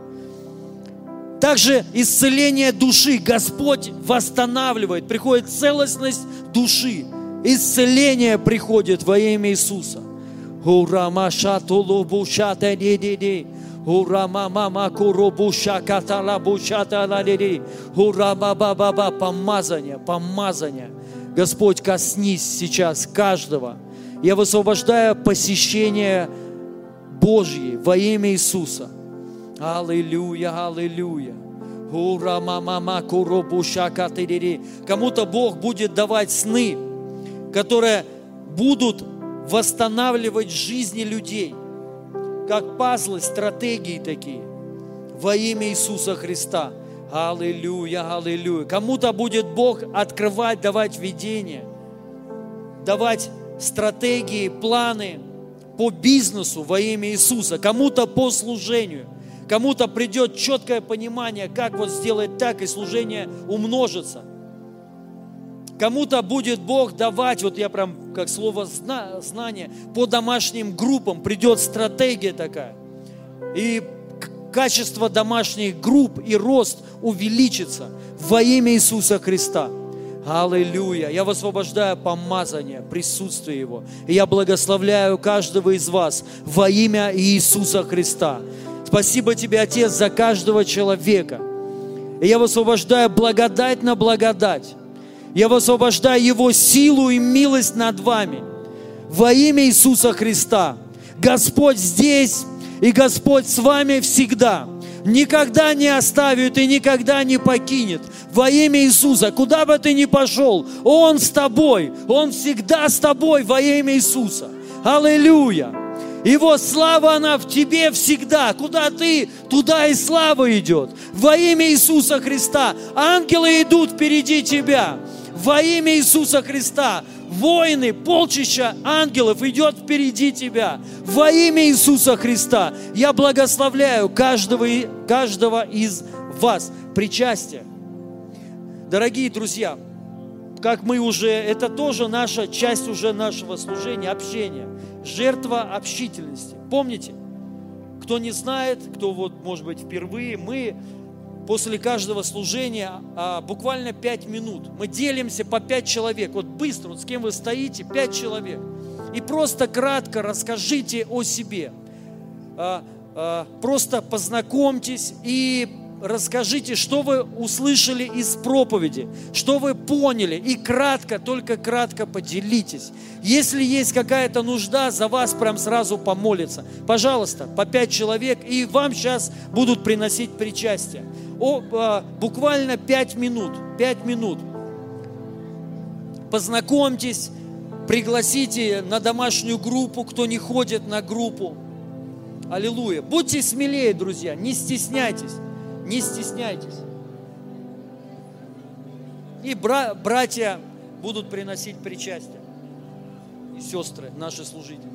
Также исцеление души. Господь восстанавливает. Приходит целостность души. Исцеление приходит во имя Иисуса. Ура маша тулубуша ди Ура мама макурубуша каталабуша таладиди. Ура баба баба помазание, помазание. Господь, коснись сейчас каждого. Я высвобождаю посещение Божье во имя Иисуса. Аллилуйя, аллилуйя. Ура, мама, маку, Кому-то Бог будет давать сны, которые будут восстанавливать жизни людей, как пазлы, стратегии такие, во имя Иисуса Христа. Аллилуйя, аллилуйя. Кому-то будет Бог открывать, давать видение, давать стратегии, планы по бизнесу во имя Иисуса, кому-то по служению – Кому-то придет четкое понимание, как вот сделать так, и служение умножится. Кому-то будет Бог давать, вот я прям как слово знание, по домашним группам придет стратегия такая. И качество домашних групп и рост увеличится во имя Иисуса Христа. Аллилуйя. Я высвобождаю помазание, присутствие Его. И я благословляю каждого из вас во имя Иисуса Христа. Спасибо Тебе, Отец, за каждого человека. И я высвобождаю благодать на благодать. Я высвобождаю Его силу и милость над вами. Во имя Иисуса Христа. Господь здесь, и Господь с вами всегда. Никогда не оставит и никогда не покинет. Во имя Иисуса, куда бы ты ни пошел, Он с тобой. Он всегда с тобой во имя Иисуса. Аллилуйя. Его слава, она в тебе всегда. Куда ты, туда и слава идет. Во имя Иисуса Христа. Ангелы идут впереди тебя. Во имя Иисуса Христа. Воины, полчища ангелов идет впереди тебя. Во имя Иисуса Христа. Я благословляю каждого, каждого из вас. Причастие. Дорогие друзья, как мы уже, это тоже наша часть уже нашего служения, общения, жертва общительности. Помните, кто не знает, кто вот, может быть, впервые, мы после каждого служения а, буквально пять минут. Мы делимся по пять человек. Вот быстро, вот с кем вы стоите, пять человек. И просто кратко расскажите о себе. А, а, просто познакомьтесь и расскажите, что вы услышали из проповеди, что вы поняли, и кратко, только кратко поделитесь. Если есть какая-то нужда, за вас прям сразу помолиться. Пожалуйста, по пять человек, и вам сейчас будут приносить причастие. О, а, буквально пять минут, пять минут. Познакомьтесь, пригласите на домашнюю группу, кто не ходит на группу. Аллилуйя. Будьте смелее, друзья, не стесняйтесь. Не стесняйтесь. И бра- братья будут приносить причастие. И сестры, наши служители.